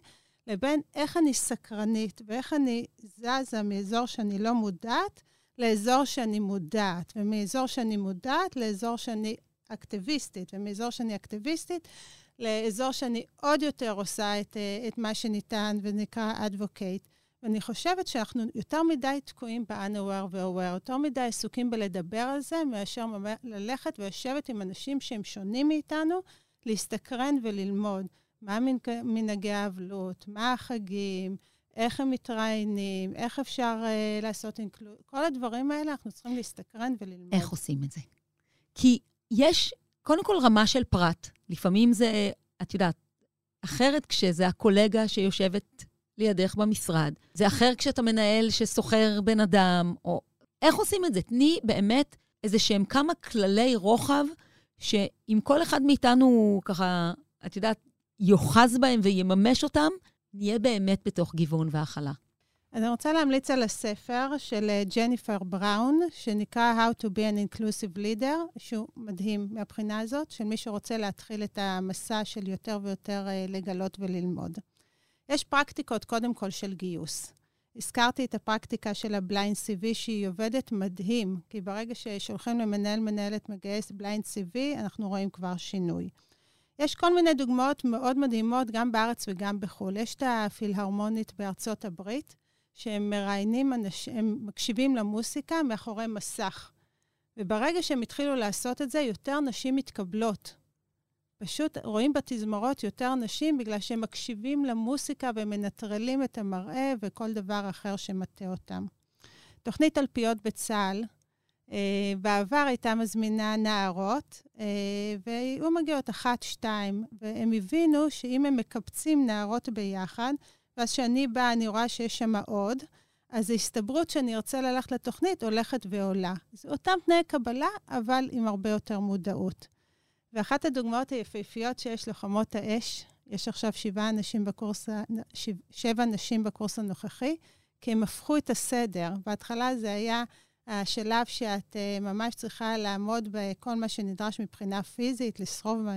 לבין איך אני סקרנית ואיך אני זזה מאזור שאני לא מודעת לאזור שאני מודעת, ומאזור שאני מודעת לאזור שאני אקטיביסטית, ומאזור שאני אקטיביסטית לאזור שאני עוד יותר עושה את, אה, את מה שניתן ונקרא advocate. ואני חושבת שאנחנו יותר מדי תקועים ב-unaware ו-aware, יותר מדי עסוקים בלדבר על זה, מאשר ללכת ולשבת עם אנשים שהם שונים מאיתנו, להסתקרן וללמוד. מה מנהגי האבלות, מה החגים, איך הם מתראיינים, איך אפשר uh, לעשות אינקלוד... כל הדברים האלה, אנחנו צריכים להסתקרן וללמוד. איך עושים את זה? כי יש, קודם כל, רמה של פרט. לפעמים זה, את יודעת, אחרת כשזה הקולגה שיושבת לידך במשרד. זה אחר כשאתה מנהל שסוחר בן אדם, או... איך עושים את זה? תני באמת איזה שהם כמה כללי רוחב, שאם כל אחד מאיתנו ככה, את יודעת, יאחז בהם ויממש אותם, נהיה באמת בתוך גיוון והכלה. אני רוצה להמליץ על הספר של אה, ג'ניפר בראון, שנקרא How to be an inclusive leader, שהוא מדהים מהבחינה הזאת, של מי שרוצה להתחיל את המסע של יותר ויותר אה, לגלות וללמוד. יש פרקטיקות, קודם כל, של גיוס. הזכרתי את הפרקטיקה של ה blind CV, שהיא עובדת מדהים, כי ברגע ששולחים למנהל מנהלת מגייס blind CV, אנחנו רואים כבר שינוי. יש כל מיני דוגמאות מאוד מדהימות, גם בארץ וגם בחו"ל. יש את הפילהרמונית בארצות הברית, שהם מראיינים אנשים, הם מקשיבים למוסיקה מאחורי מסך. וברגע שהם התחילו לעשות את זה, יותר נשים מתקבלות. פשוט רואים בתזמורות יותר נשים בגלל שהם מקשיבים למוסיקה ומנטרלים את המראה וכל דבר אחר שמטה אותם. תוכנית תלפיות בצה"ל, בעבר הייתה מזמינה נערות, אה, והיו מגיעות אחת, שתיים, והם הבינו שאם הם מקבצים נערות ביחד, ואז כשאני באה, אני רואה שיש שם עוד, אז ההסתברות שאני ארצה ללכת לתוכנית הולכת ועולה. זה אותם תנאי קבלה, אבל עם הרבה יותר מודעות. ואחת הדוגמאות היפהפיות שיש לחומות האש, יש עכשיו שבעה אנשים בקורס, שבע נשים בקורס הנוכחי, כי הם הפכו את הסדר. בהתחלה זה היה השלב שאת uh, ממש צריכה לעמוד בכל מה שנדרש מבחינה פיזית, לשרוב uh,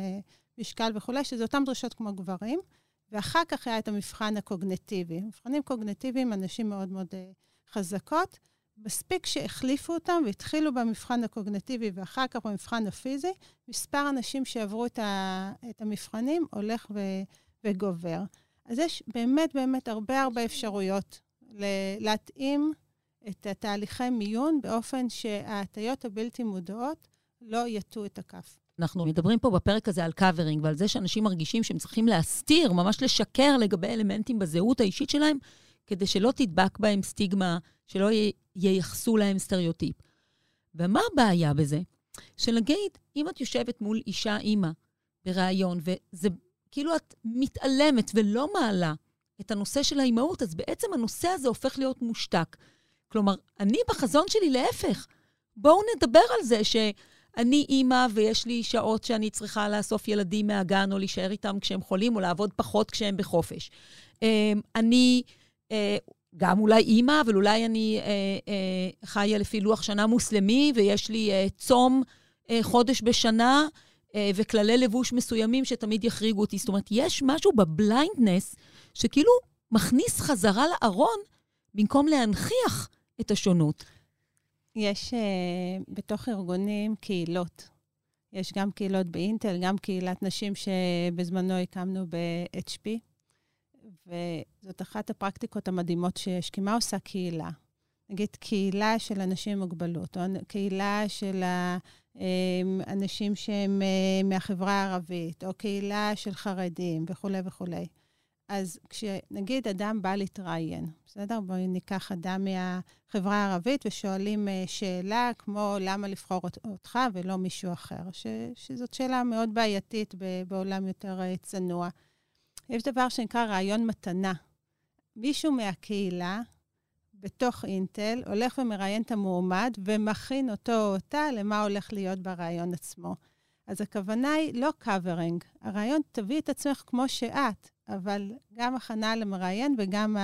משקל וכולי, שזה אותן דרישות כמו גברים. ואחר כך היה את המבחן הקוגנטיבי. מבחנים קוגנטיביים, אנשים מאוד מאוד uh, חזקות. מספיק שהחליפו אותם והתחילו במבחן הקוגנטיבי ואחר כך במבחן הפיזי, מספר אנשים שעברו את, ה, את המבחנים הולך ו, וגובר. אז יש באמת באמת הרבה הרבה אפשרויות להתאים את התהליכי מיון באופן שההטיות הבלתי מודעות לא יטו את הכף. אנחנו מדברים פה בפרק הזה על covering ועל זה שאנשים מרגישים שהם צריכים להסתיר, ממש לשקר לגבי אלמנטים בזהות האישית שלהם, כדי שלא תדבק בהם סטיגמה, שלא ייחסו להם סטריאוטיפ. ומה הבעיה בזה? שנגיד, אם את יושבת מול אישה אימא בריאיון, וזה כאילו את מתעלמת ולא מעלה את הנושא של האימהות, אז בעצם הנושא הזה הופך להיות מושתק. כלומר, אני בחזון שלי להפך. בואו נדבר על זה שאני אימא ויש לי שעות שאני צריכה לאסוף ילדים מהגן או להישאר איתם כשהם חולים או לעבוד פחות כשהם בחופש. אמ, אני אה, גם אולי אימא, אבל אולי אני אה, אה, חיה לפי לוח שנה מוסלמי ויש לי צום חודש בשנה וכללי לבוש מסוימים שתמיד יחריגו אותי. זאת אומרת, יש משהו ב blindness שכאילו מכניס חזרה לארון במקום להנכיח את השונות. יש אה, בתוך ארגונים קהילות. יש גם קהילות באינטל, גם קהילת נשים שבזמנו הקמנו ב-HP, וזאת אחת הפרקטיקות המדהימות שיש, כי מה עושה קהילה? נגיד קהילה של אנשים עם מוגבלות, או קהילה של האנשים שהם אה, מהחברה הערבית, או קהילה של חרדים וכולי וכולי. אז כשנגיד אדם בא להתראיין, בסדר? בואי ניקח אדם מהחברה הערבית ושואלים אה, שאלה כמו למה לבחור אותך ולא מישהו אחר, ש, שזאת שאלה מאוד בעייתית בעולם יותר אה, צנוע. יש דבר שנקרא ראיון מתנה. מישהו מהקהילה בתוך אינטל הולך ומראיין את המועמד ומכין אותו או אותה למה הולך להיות בראיון עצמו. אז הכוונה היא לא covering. הרעיון, תביאי את עצמך כמו שאת, אבל גם הכנה למראיין וגם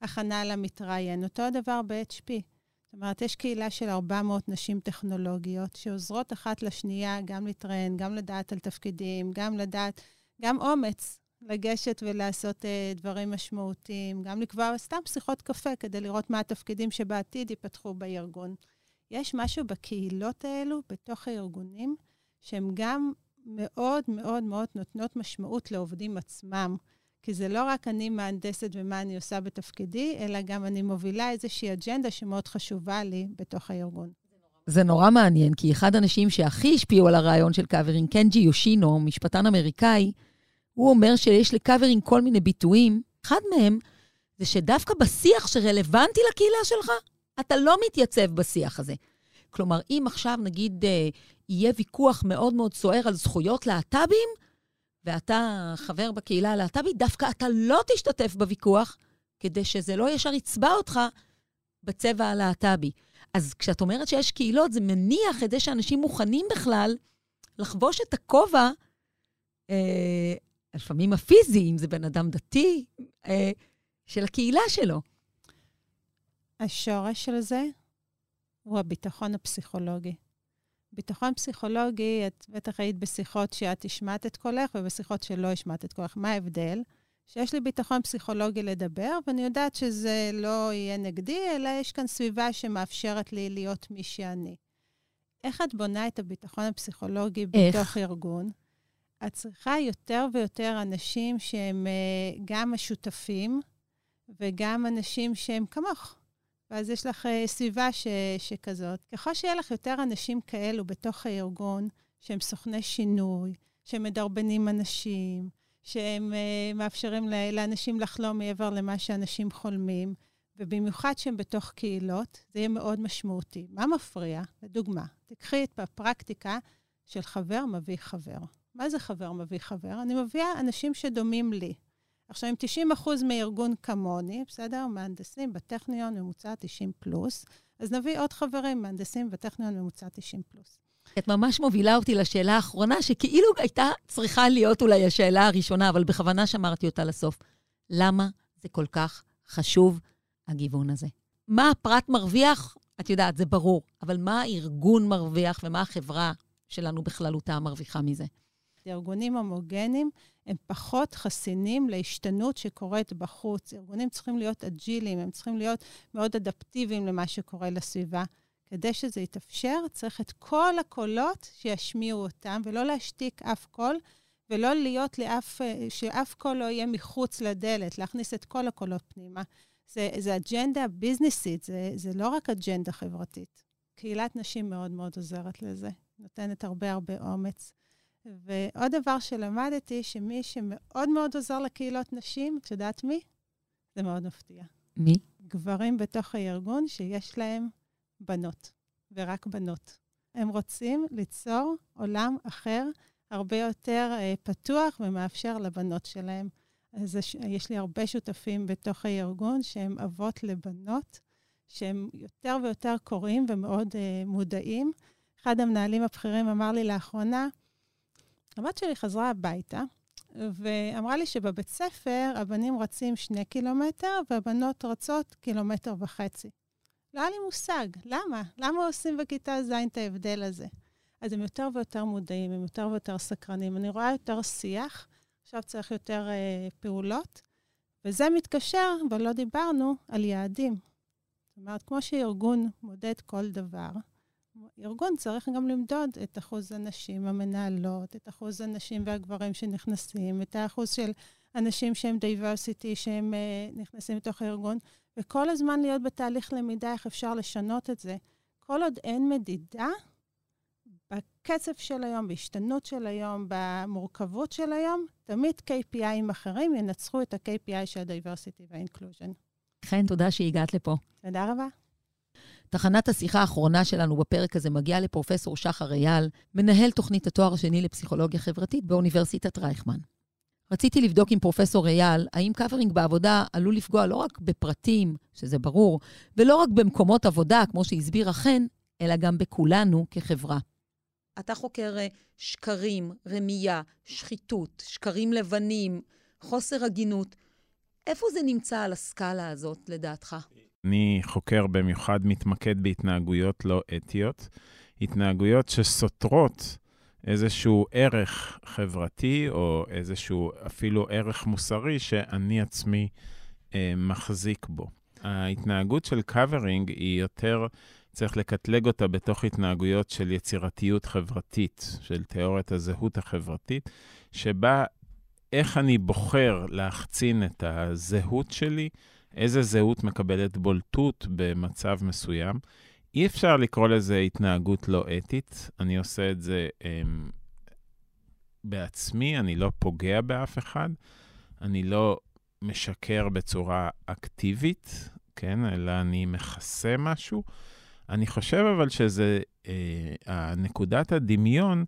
ההכנה למתראיין. אותו הדבר ב-HP. זאת אומרת, יש קהילה של 400 נשים טכנולוגיות שעוזרות אחת לשנייה גם להתראיין, גם לדעת על תפקידים, גם לדעת, גם אומץ לגשת ולעשות אה, דברים משמעותיים, גם לקבוע סתם שיחות קפה כדי לראות מה התפקידים שבעתיד ייפתחו בארגון. יש משהו בקהילות האלו, בתוך הארגונים, שהן גם מאוד מאוד מאוד נותנות משמעות לעובדים עצמם. כי זה לא רק אני מהנדסת ומה אני עושה בתפקידי, אלא גם אני מובילה איזושהי אג'נדה שמאוד חשובה לי בתוך הארגון. זה נורא מעניין, כי אחד האנשים שהכי השפיעו על הרעיון של covering, קנג'י יושינו, משפטן אמריקאי, הוא אומר שיש לקאברינג כל מיני ביטויים. אחד מהם זה שדווקא בשיח שרלוונטי לקהילה שלך, אתה לא מתייצב בשיח הזה. כלומר, אם עכשיו, נגיד, אה, יהיה ויכוח מאוד מאוד סוער על זכויות להט"בים, ואתה חבר בקהילה הלהט"בית, דווקא אתה לא תשתתף בוויכוח, כדי שזה לא ישר יצבע אותך בצבע הלהט"בי. אז כשאת אומרת שיש קהילות, זה מניח את זה שאנשים מוכנים בכלל לחבוש את הכובע, אה, לפעמים הפיזי, אם זה בן אדם דתי, אה, של הקהילה שלו. השורש של זה הוא הביטחון הפסיכולוגי. ביטחון פסיכולוגי, את בטח היית בשיחות שאת השמעת את קולך ובשיחות שלא השמעת את קולך. מה ההבדל? שיש לי ביטחון פסיכולוגי לדבר, ואני יודעת שזה לא יהיה נגדי, אלא יש כאן סביבה שמאפשרת לי להיות מי שאני. איך את בונה את הביטחון הפסיכולוגי איך? בתוך ארגון? את צריכה יותר ויותר אנשים שהם uh, גם השותפים וגם אנשים שהם כמוך. ואז יש לך uh, סביבה ש, שכזאת. ככל שיהיה לך יותר אנשים כאלו בתוך הארגון, שהם סוכני שינוי, שהם מדרבנים אנשים, שהם uh, מאפשרים לאנשים לחלום מעבר למה שאנשים חולמים, ובמיוחד שהם בתוך קהילות, זה יהיה מאוד משמעותי. מה מפריע? לדוגמה, תקחי את הפרקטיקה של חבר מביא חבר. מה זה חבר מביא חבר? אני מביאה אנשים שדומים לי. עכשיו, אם 90 אחוז מארגון כמוני, בסדר? מהנדסים בטכניון ממוצע 90 פלוס, אז נביא עוד חברים, מהנדסים בטכניון ממוצע 90 פלוס. את ממש מובילה אותי לשאלה האחרונה, שכאילו הייתה צריכה להיות אולי השאלה הראשונה, אבל בכוונה שמרתי אותה לסוף. למה זה כל כך חשוב, הגיוון הזה? מה הפרט מרוויח? את יודעת, זה ברור, אבל מה הארגון מרוויח ומה החברה שלנו בכללותה מרוויחה מזה? ארגונים הומוגנים הם פחות חסינים להשתנות שקורית בחוץ. ארגונים צריכים להיות אג'ילים, הם צריכים להיות מאוד אדפטיביים למה שקורה לסביבה. כדי שזה יתאפשר, צריך את כל הקולות שישמיעו אותם, ולא להשתיק אף קול, ולא להיות לאף, שאף קול לא יהיה מחוץ לדלת, להכניס את כל הקולות פנימה. זה, זה אג'נדה ביזנסית, זה, זה לא רק אג'נדה חברתית. קהילת נשים מאוד מאוד עוזרת לזה, נותנת הרבה הרבה אומץ. ועוד דבר שלמדתי, שמי שמאוד מאוד עוזר לקהילות נשים, את יודעת מי? זה מאוד מפתיע. מי? גברים בתוך הארגון שיש להם בנות, ורק בנות. הם רוצים ליצור עולם אחר, הרבה יותר אה, פתוח ומאפשר לבנות שלהם. אז יש לי הרבה שותפים בתוך הארגון שהם אבות לבנות, שהם יותר ויותר קוראים ומאוד אה, מודעים. אחד המנהלים הבכירים אמר לי לאחרונה, הבת שלי חזרה הביתה, ואמרה לי שבבית ספר הבנים רצים שני קילומטר והבנות רצות קילומטר וחצי. לא היה לי מושג, למה? למה עושים בכיתה ז' את ההבדל הזה? אז הם יותר ויותר מודעים, הם יותר ויותר סקרנים. אני רואה יותר שיח, עכשיו צריך יותר אה, פעולות, וזה מתקשר, ולא דיברנו, על יעדים. זאת אומרת, כמו שארגון מודד כל דבר, ארגון צריך גם למדוד את אחוז הנשים המנהלות, את אחוז הנשים והגברים שנכנסים, את האחוז של אנשים שהם diversity, שהם אה, נכנסים לתוך הארגון, וכל הזמן להיות בתהליך למידה איך אפשר לשנות את זה. כל עוד אין מדידה, בקצב של היום, בהשתנות של היום, במורכבות של היום, תמיד KPIים אחרים ינצחו את ה-KPI של ה-diversity וה-inclusion. חן, תודה שהגעת לפה. תודה רבה. תחנת השיחה האחרונה שלנו בפרק הזה מגיעה לפרופסור שחר אייל, מנהל תוכנית התואר השני לפסיכולוגיה חברתית באוניברסיטת רייכמן. רציתי לבדוק עם פרופסור אייל, האם covering בעבודה עלול לפגוע לא רק בפרטים, שזה ברור, ולא רק במקומות עבודה, כמו שהסבירה חן, אלא גם בכולנו כחברה. אתה חוקר אה, שקרים, רמייה, שחיתות, שקרים לבנים, חוסר הגינות. איפה זה נמצא על הסקאלה הזאת, לדעתך? אני חוקר במיוחד מתמקד בהתנהגויות לא אתיות, התנהגויות שסותרות איזשהו ערך חברתי או איזשהו אפילו ערך מוסרי שאני עצמי אה, מחזיק בו. ההתנהגות של covering היא יותר, צריך לקטלג אותה בתוך התנהגויות של יצירתיות חברתית, של תיאוריית הזהות החברתית, שבה איך אני בוחר להחצין את הזהות שלי, איזה זהות מקבלת בולטות במצב מסוים. אי אפשר לקרוא לזה התנהגות לא אתית, אני עושה את זה um, בעצמי, אני לא פוגע באף אחד, אני לא משקר בצורה אקטיבית, כן, אלא אני מכסה משהו. אני חושב אבל שזה, אה, נקודת הדמיון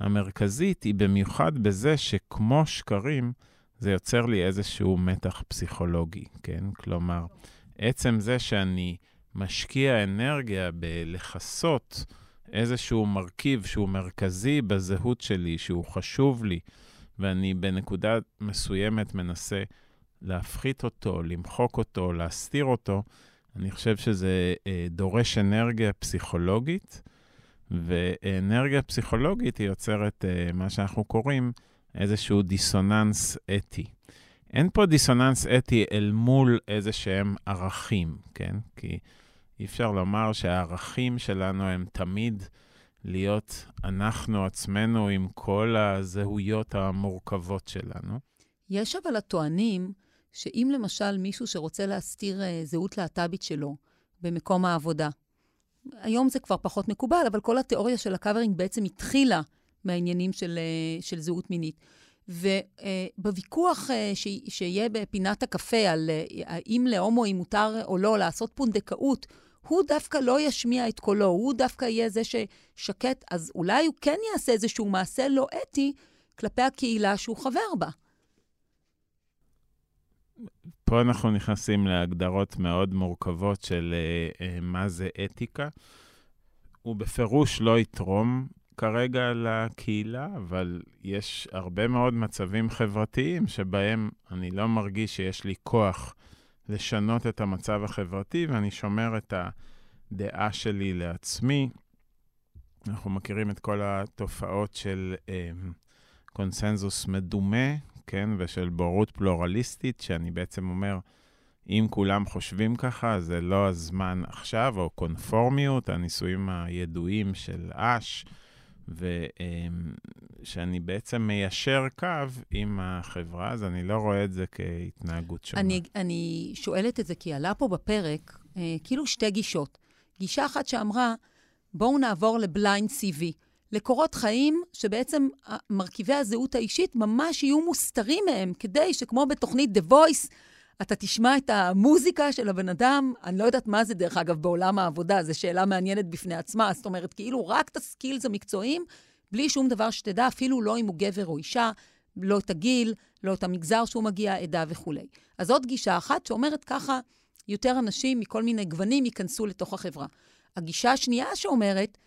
המרכזית היא במיוחד בזה שכמו שקרים, זה יוצר לי איזשהו מתח פסיכולוגי, כן? כלומר, עצם זה שאני משקיע אנרגיה בלכסות איזשהו מרכיב שהוא מרכזי בזהות שלי, שהוא חשוב לי, ואני בנקודה מסוימת מנסה להפחית אותו, למחוק אותו, להסתיר אותו, אני חושב שזה אה, דורש אנרגיה פסיכולוגית, ואנרגיה פסיכולוגית היא יוצרת אה, מה שאנחנו קוראים איזשהו דיסוננס אתי. אין פה דיסוננס אתי אל מול איזה שהם ערכים, כן? כי אי אפשר לומר שהערכים שלנו הם תמיד להיות אנחנו עצמנו עם כל הזהויות המורכבות שלנו. יש אבל הטוענים שאם למשל מישהו שרוצה להסתיר אה, זהות להט"בית שלו במקום העבודה, היום זה כבר פחות מקובל, אבל כל התיאוריה של ה covering בעצם התחילה מהעניינים של, אה, של זהות מינית. ובוויכוח אה, שיהיה בפינת הקפה על אה, האם להומואים מותר או לא לעשות פונדקאות, הוא דווקא לא ישמיע את קולו, הוא דווקא יהיה זה ששקט, אז אולי הוא כן יעשה איזשהו מעשה לא אתי כלפי הקהילה שהוא חבר בה. פה אנחנו נכנסים להגדרות מאוד מורכבות של uh, uh, מה זה אתיקה. הוא בפירוש לא יתרום כרגע לקהילה, אבל יש הרבה מאוד מצבים חברתיים שבהם אני לא מרגיש שיש לי כוח לשנות את המצב החברתי, ואני שומר את הדעה שלי לעצמי. אנחנו מכירים את כל התופעות של אה, קונסנזוס מדומה, כן, ושל בורות פלורליסטית, שאני בעצם אומר, אם כולם חושבים ככה, זה לא הזמן עכשיו, או קונפורמיות, הניסויים הידועים של אש. ושאני בעצם מיישר קו עם החברה, אז אני לא רואה את זה כהתנהגות שונה. אני, אני שואלת את זה כי עלה פה בפרק אה, כאילו שתי גישות. גישה אחת שאמרה, בואו נעבור לבליינד CV, לקורות חיים שבעצם מרכיבי הזהות האישית ממש יהיו מוסתרים מהם, כדי שכמו בתוכנית The Voice, אתה תשמע את המוזיקה של הבן אדם, אני לא יודעת מה זה, דרך אגב, בעולם העבודה, זו שאלה מעניינת בפני עצמה, זאת אומרת, כאילו רק את הסקילס המקצועיים, בלי שום דבר שתדע, אפילו לא אם הוא גבר או אישה, לא את הגיל, לא את המגזר שהוא מגיע, עדה וכולי. אז זאת גישה אחת שאומרת ככה, יותר אנשים מכל מיני גוונים ייכנסו לתוך החברה. הגישה השנייה שאומרת,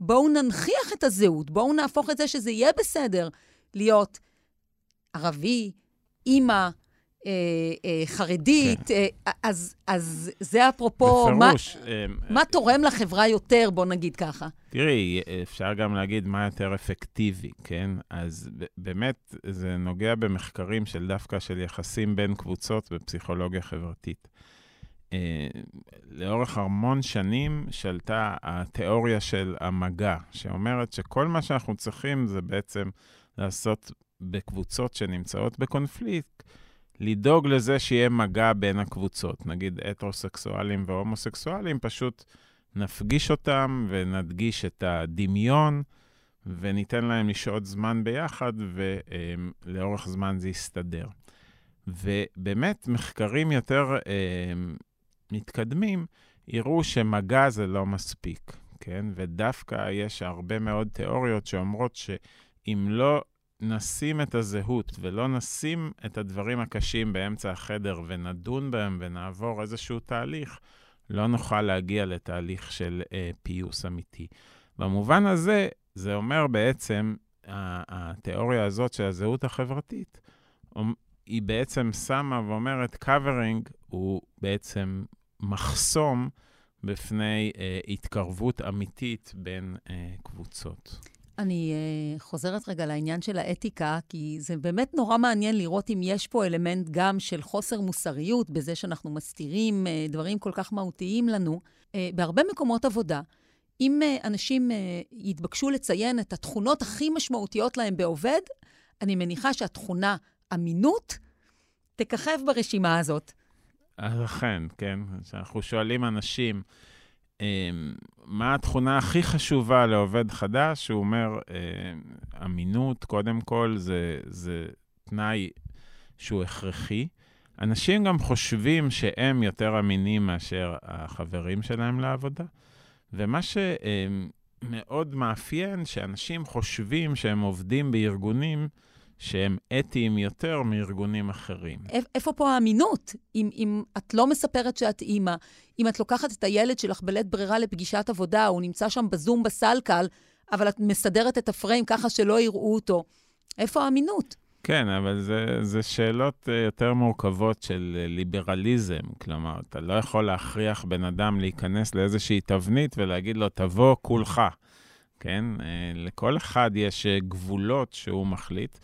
בואו ננכיח את הזהות, בואו נהפוך את זה שזה יהיה בסדר להיות ערבי, אימא, אה, אה, חרדית, כן. אה, אז, אז זה אפרופו, בפירוש, מה, אה, מה תורם לחברה יותר, בוא נגיד ככה. תראי, אפשר גם להגיד מה יותר אפקטיבי, כן? אז באמת, זה נוגע במחקרים של דווקא של יחסים בין קבוצות בפסיכולוגיה חברתית. אה, לאורך המון שנים שלטה התיאוריה של המגע, שאומרת שכל מה שאנחנו צריכים זה בעצם לעשות בקבוצות שנמצאות בקונפליקט, לדאוג לזה שיהיה מגע בין הקבוצות, נגיד הטרוסקסואלים והומוסקסואלים, פשוט נפגיש אותם ונדגיש את הדמיון וניתן להם לשהות זמן ביחד, ולאורך זמן זה יסתדר. ובאמת, מחקרים יותר אה, מתקדמים יראו שמגע זה לא מספיק, כן? ודווקא יש הרבה מאוד תיאוריות שאומרות שאם לא נשים את הזהות ולא נשים את הדברים הקשים באמצע החדר ונדון בהם ונעבור איזשהו תהליך, לא נוכל להגיע לתהליך של אה, פיוס אמיתי. במובן הזה, זה אומר בעצם, התיאוריה הזאת של הזהות החברתית, היא בעצם שמה ואומרת, covering הוא בעצם מחסום בפני אה, התקרבות אמיתית בין אה, קבוצות. אני uh, חוזרת רגע לעניין של האתיקה, כי זה באמת נורא מעניין לראות אם יש פה אלמנט גם של חוסר מוסריות בזה שאנחנו מסתירים uh, דברים כל כך מהותיים לנו. Uh, בהרבה מקומות עבודה, אם אנשים יתבקשו לציין את התכונות הכי משמעותיות להם בעובד, אני מניחה שהתכונה אמינות תככב ברשימה הזאת. אכן, כן. כשאנחנו שואלים אנשים, מה התכונה הכי חשובה לעובד חדש? הוא אומר, אמ, אמינות, קודם כל, זה, זה תנאי שהוא הכרחי. אנשים גם חושבים שהם יותר אמינים מאשר החברים שלהם לעבודה, ומה שמאוד מאפיין, שאנשים חושבים שהם עובדים בארגונים שהם אתיים יותר מארגונים אחרים. איפה פה האמינות? אם, אם את לא מספרת שאת אימא, אם את לוקחת את הילד שלך בלית ברירה לפגישת עבודה, הוא נמצא שם בזום בסלקל, אבל את מסדרת את הפריים ככה שלא יראו אותו, איפה האמינות? כן, אבל זה, זה שאלות אה, יותר מורכבות של אה, ליברליזם. כלומר, אתה לא יכול להכריח בן אדם להיכנס לאיזושהי תבנית ולהגיד לו, תבוא כולך. כן? אה, לכל אחד יש גבולות שהוא מחליט.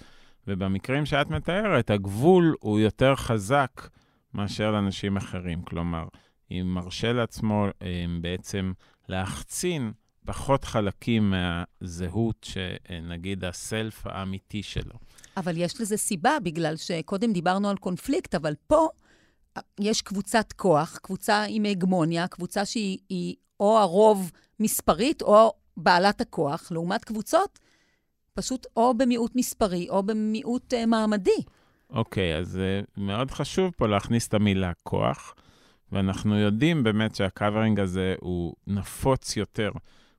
ובמקרים שאת מתארת, הגבול הוא יותר חזק מאשר לאנשים אחרים. כלומר, אם מרשה לעצמו אה, בעצם להחצין פחות חלקים מהזהות, שנגיד הסלף האמיתי שלו. אבל יש לזה סיבה, בגלל שקודם דיברנו על קונפליקט, אבל פה אה, יש קבוצת כוח, קבוצה עם הגמוניה, קבוצה שהיא או הרוב מספרית או בעלת הכוח, לעומת קבוצות פשוט או במיעוט מספרי או במיעוט uh, מעמדי. אוקיי, okay, אז uh, מאוד חשוב פה להכניס את המילה כוח, ואנחנו יודעים באמת שה covering הזה הוא נפוץ יותר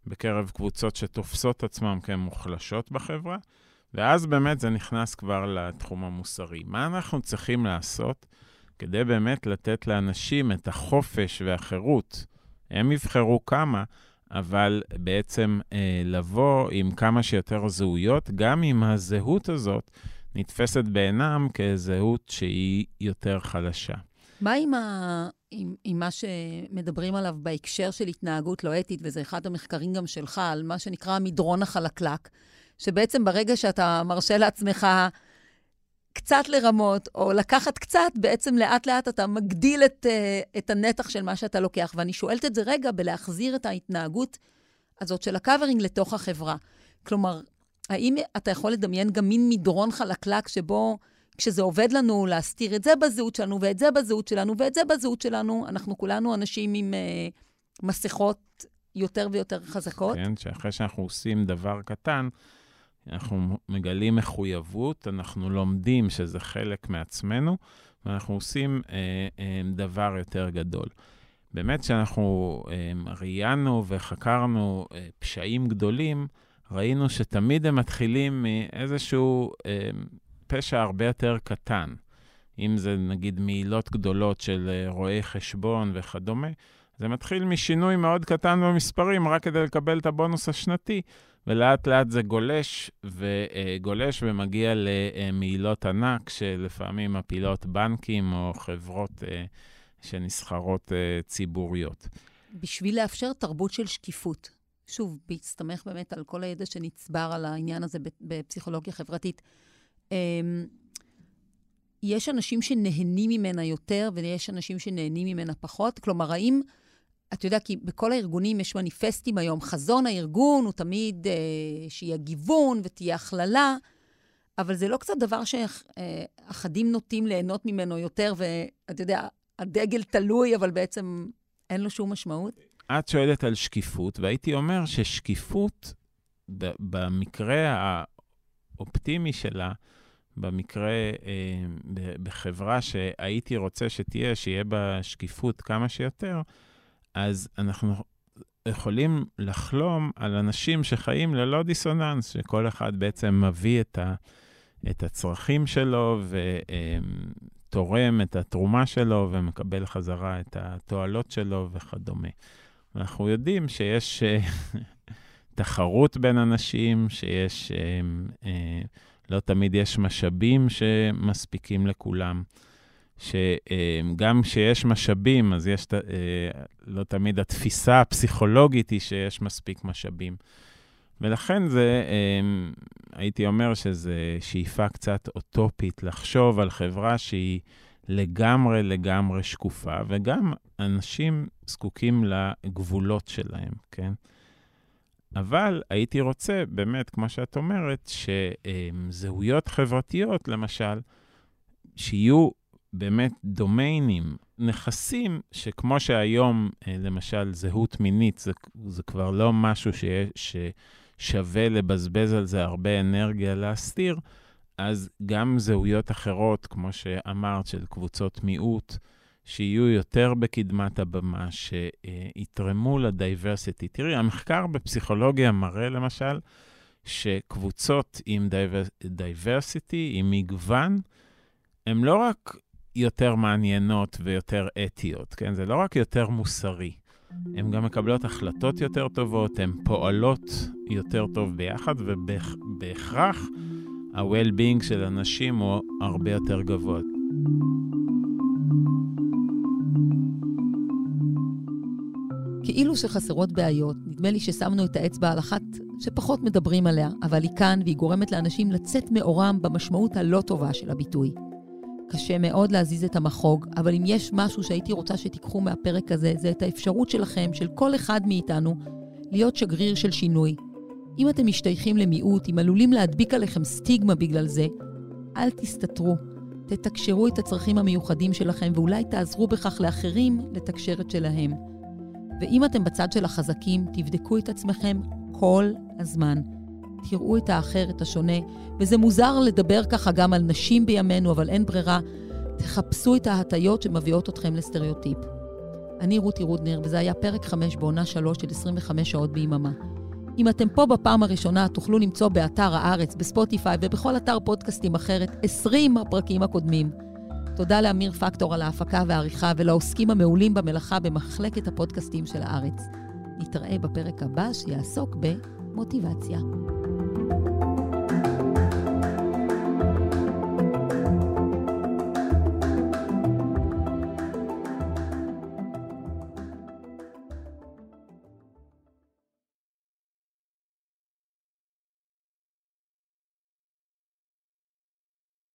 בקרב קבוצות שתופסות עצמם כמוחלשות בחברה, ואז באמת זה נכנס כבר לתחום המוסרי. מה אנחנו צריכים לעשות כדי באמת לתת לאנשים את החופש והחירות? הם יבחרו כמה, אבל בעצם אה, לבוא עם כמה שיותר זהויות, גם אם הזהות הזאת נתפסת בעינם כזהות שהיא יותר חלשה. מה עם, ה... עם, עם מה שמדברים עליו בהקשר של התנהגות לא אתית, וזה אחד המחקרים גם שלך, על מה שנקרא המדרון החלקלק, שבעצם ברגע שאתה מרשה לעצמך קצת לרמות, או לקחת קצת, בעצם לאט-לאט אתה מגדיל את, אה, את הנתח של מה שאתה לוקח. ואני שואלת את זה רגע בלהחזיר את ההתנהגות הזאת של ה covering לתוך החברה. כלומר, האם אתה יכול לדמיין גם מין מדרון חלקלק שבו, כשזה עובד לנו להסתיר את זה בזהות שלנו, ואת זה בזהות שלנו, ואת זה בזהות שלנו, אנחנו כולנו אנשים עם uh, מסכות יותר ויותר חזקות? כן, שאחרי שאנחנו עושים דבר קטן, אנחנו מגלים מחויבות, אנחנו לומדים שזה חלק מעצמנו, ואנחנו עושים אה, אה, דבר יותר גדול. באמת, כשאנחנו אה, ראיינו וחקרנו אה, פשעים גדולים, ראינו שתמיד הם מתחילים מאיזשהו אה, פשע הרבה יותר קטן. אם זה נגיד מעילות גדולות של אה, רואי חשבון וכדומה, זה מתחיל משינוי מאוד קטן במספרים, רק כדי לקבל את הבונוס השנתי, ולאט לאט זה גולש וגולש ומגיע למעילות ענק, שלפעמים מפילות בנקים או חברות אה, שנסחרות אה, ציבוריות. בשביל לאפשר תרבות של שקיפות, שוב, בהסתמך באמת על כל הידע שנצבר על העניין הזה בפסיכולוגיה חברתית, אמ, יש אנשים שנהנים ממנה יותר ויש אנשים שנהנים ממנה פחות? כלומר, האם, אתה יודע, כי בכל הארגונים יש מניפסטים היום, חזון הארגון הוא תמיד אה, שיהיה גיוון ותהיה הכללה, אבל זה לא קצת דבר שאחדים נוטים ליהנות ממנו יותר, ואתה יודע, הדגל תלוי, אבל בעצם אין לו שום משמעות? את שואלת על שקיפות, והייתי אומר ששקיפות, במקרה האופטימי שלה, במקרה, אה, בחברה שהייתי רוצה שתהיה, שיהיה בה שקיפות כמה שיותר, אז אנחנו יכולים לחלום על אנשים שחיים ללא דיסוננס, שכל אחד בעצם מביא את, ה, את הצרכים שלו ותורם את התרומה שלו ומקבל חזרה את התועלות שלו וכדומה. אנחנו יודעים שיש אה, תחרות בין אנשים, שיש... אה, אה, לא תמיד יש משאבים שמספיקים לכולם. שגם כשיש משאבים, אז יש, לא תמיד התפיסה הפסיכולוגית היא שיש מספיק משאבים. ולכן זה, הייתי אומר שזו שאיפה קצת אוטופית לחשוב על חברה שהיא לגמרי לגמרי שקופה, וגם אנשים זקוקים לגבולות שלהם, כן? אבל הייתי רוצה, באמת, כמו שאת אומרת, שזהויות חברתיות, למשל, שיהיו באמת דומיינים, נכסים, שכמו שהיום, אה, למשל, זהות מינית, זה, זה כבר לא משהו שיש, ששווה לבזבז על זה הרבה אנרגיה להסתיר, אז גם זהויות אחרות, כמו שאמרת, של קבוצות מיעוט, שיהיו יותר בקדמת הבמה, שיתרמו ל diversity. תראי, המחקר בפסיכולוגיה מראה למשל שקבוצות עם diversity, עם מגוון, הן לא רק יותר מעניינות ויותר אתיות, כן? זה לא רק יותר מוסרי. הן גם מקבלות החלטות יותר טובות, הן פועלות יותר טוב ביחד, ובהכרח ה-well-being של אנשים הוא הרבה יותר גבוה. כאילו שחסרות בעיות, נדמה לי ששמנו את האצבע על אחת שפחות מדברים עליה, אבל היא כאן והיא גורמת לאנשים לצאת מאורם במשמעות הלא טובה של הביטוי. קשה מאוד להזיז את המחוג, אבל אם יש משהו שהייתי רוצה שתיקחו מהפרק הזה, זה את האפשרות שלכם, של כל אחד מאיתנו, להיות שגריר של שינוי. אם אתם משתייכים למיעוט, אם עלולים להדביק עליכם סטיגמה בגלל זה, אל תסתתרו. תתקשרו את הצרכים המיוחדים שלכם, ואולי תעזרו בכך לאחרים לתקשר את שלהם. ואם אתם בצד של החזקים, תבדקו את עצמכם כל הזמן. תראו את האחר, את השונה, וזה מוזר לדבר ככה גם על נשים בימינו, אבל אין ברירה. תחפשו את ההטיות שמביאות אתכם לסטריאוטיפ. אני רותי רודנר, וזה היה פרק 5 בעונה 3 של 25 שעות ביממה. אם אתם פה בפעם הראשונה, תוכלו למצוא באתר הארץ, בספוטיפיי ובכל אתר פודקאסטים אחרת 20 הפרקים הקודמים. תודה לאמיר פקטור על ההפקה והעריכה ולעוסקים המעולים במלאכה במחלקת הפודקאסטים של הארץ. נתראה בפרק הבא שיעסוק במוטיבציה.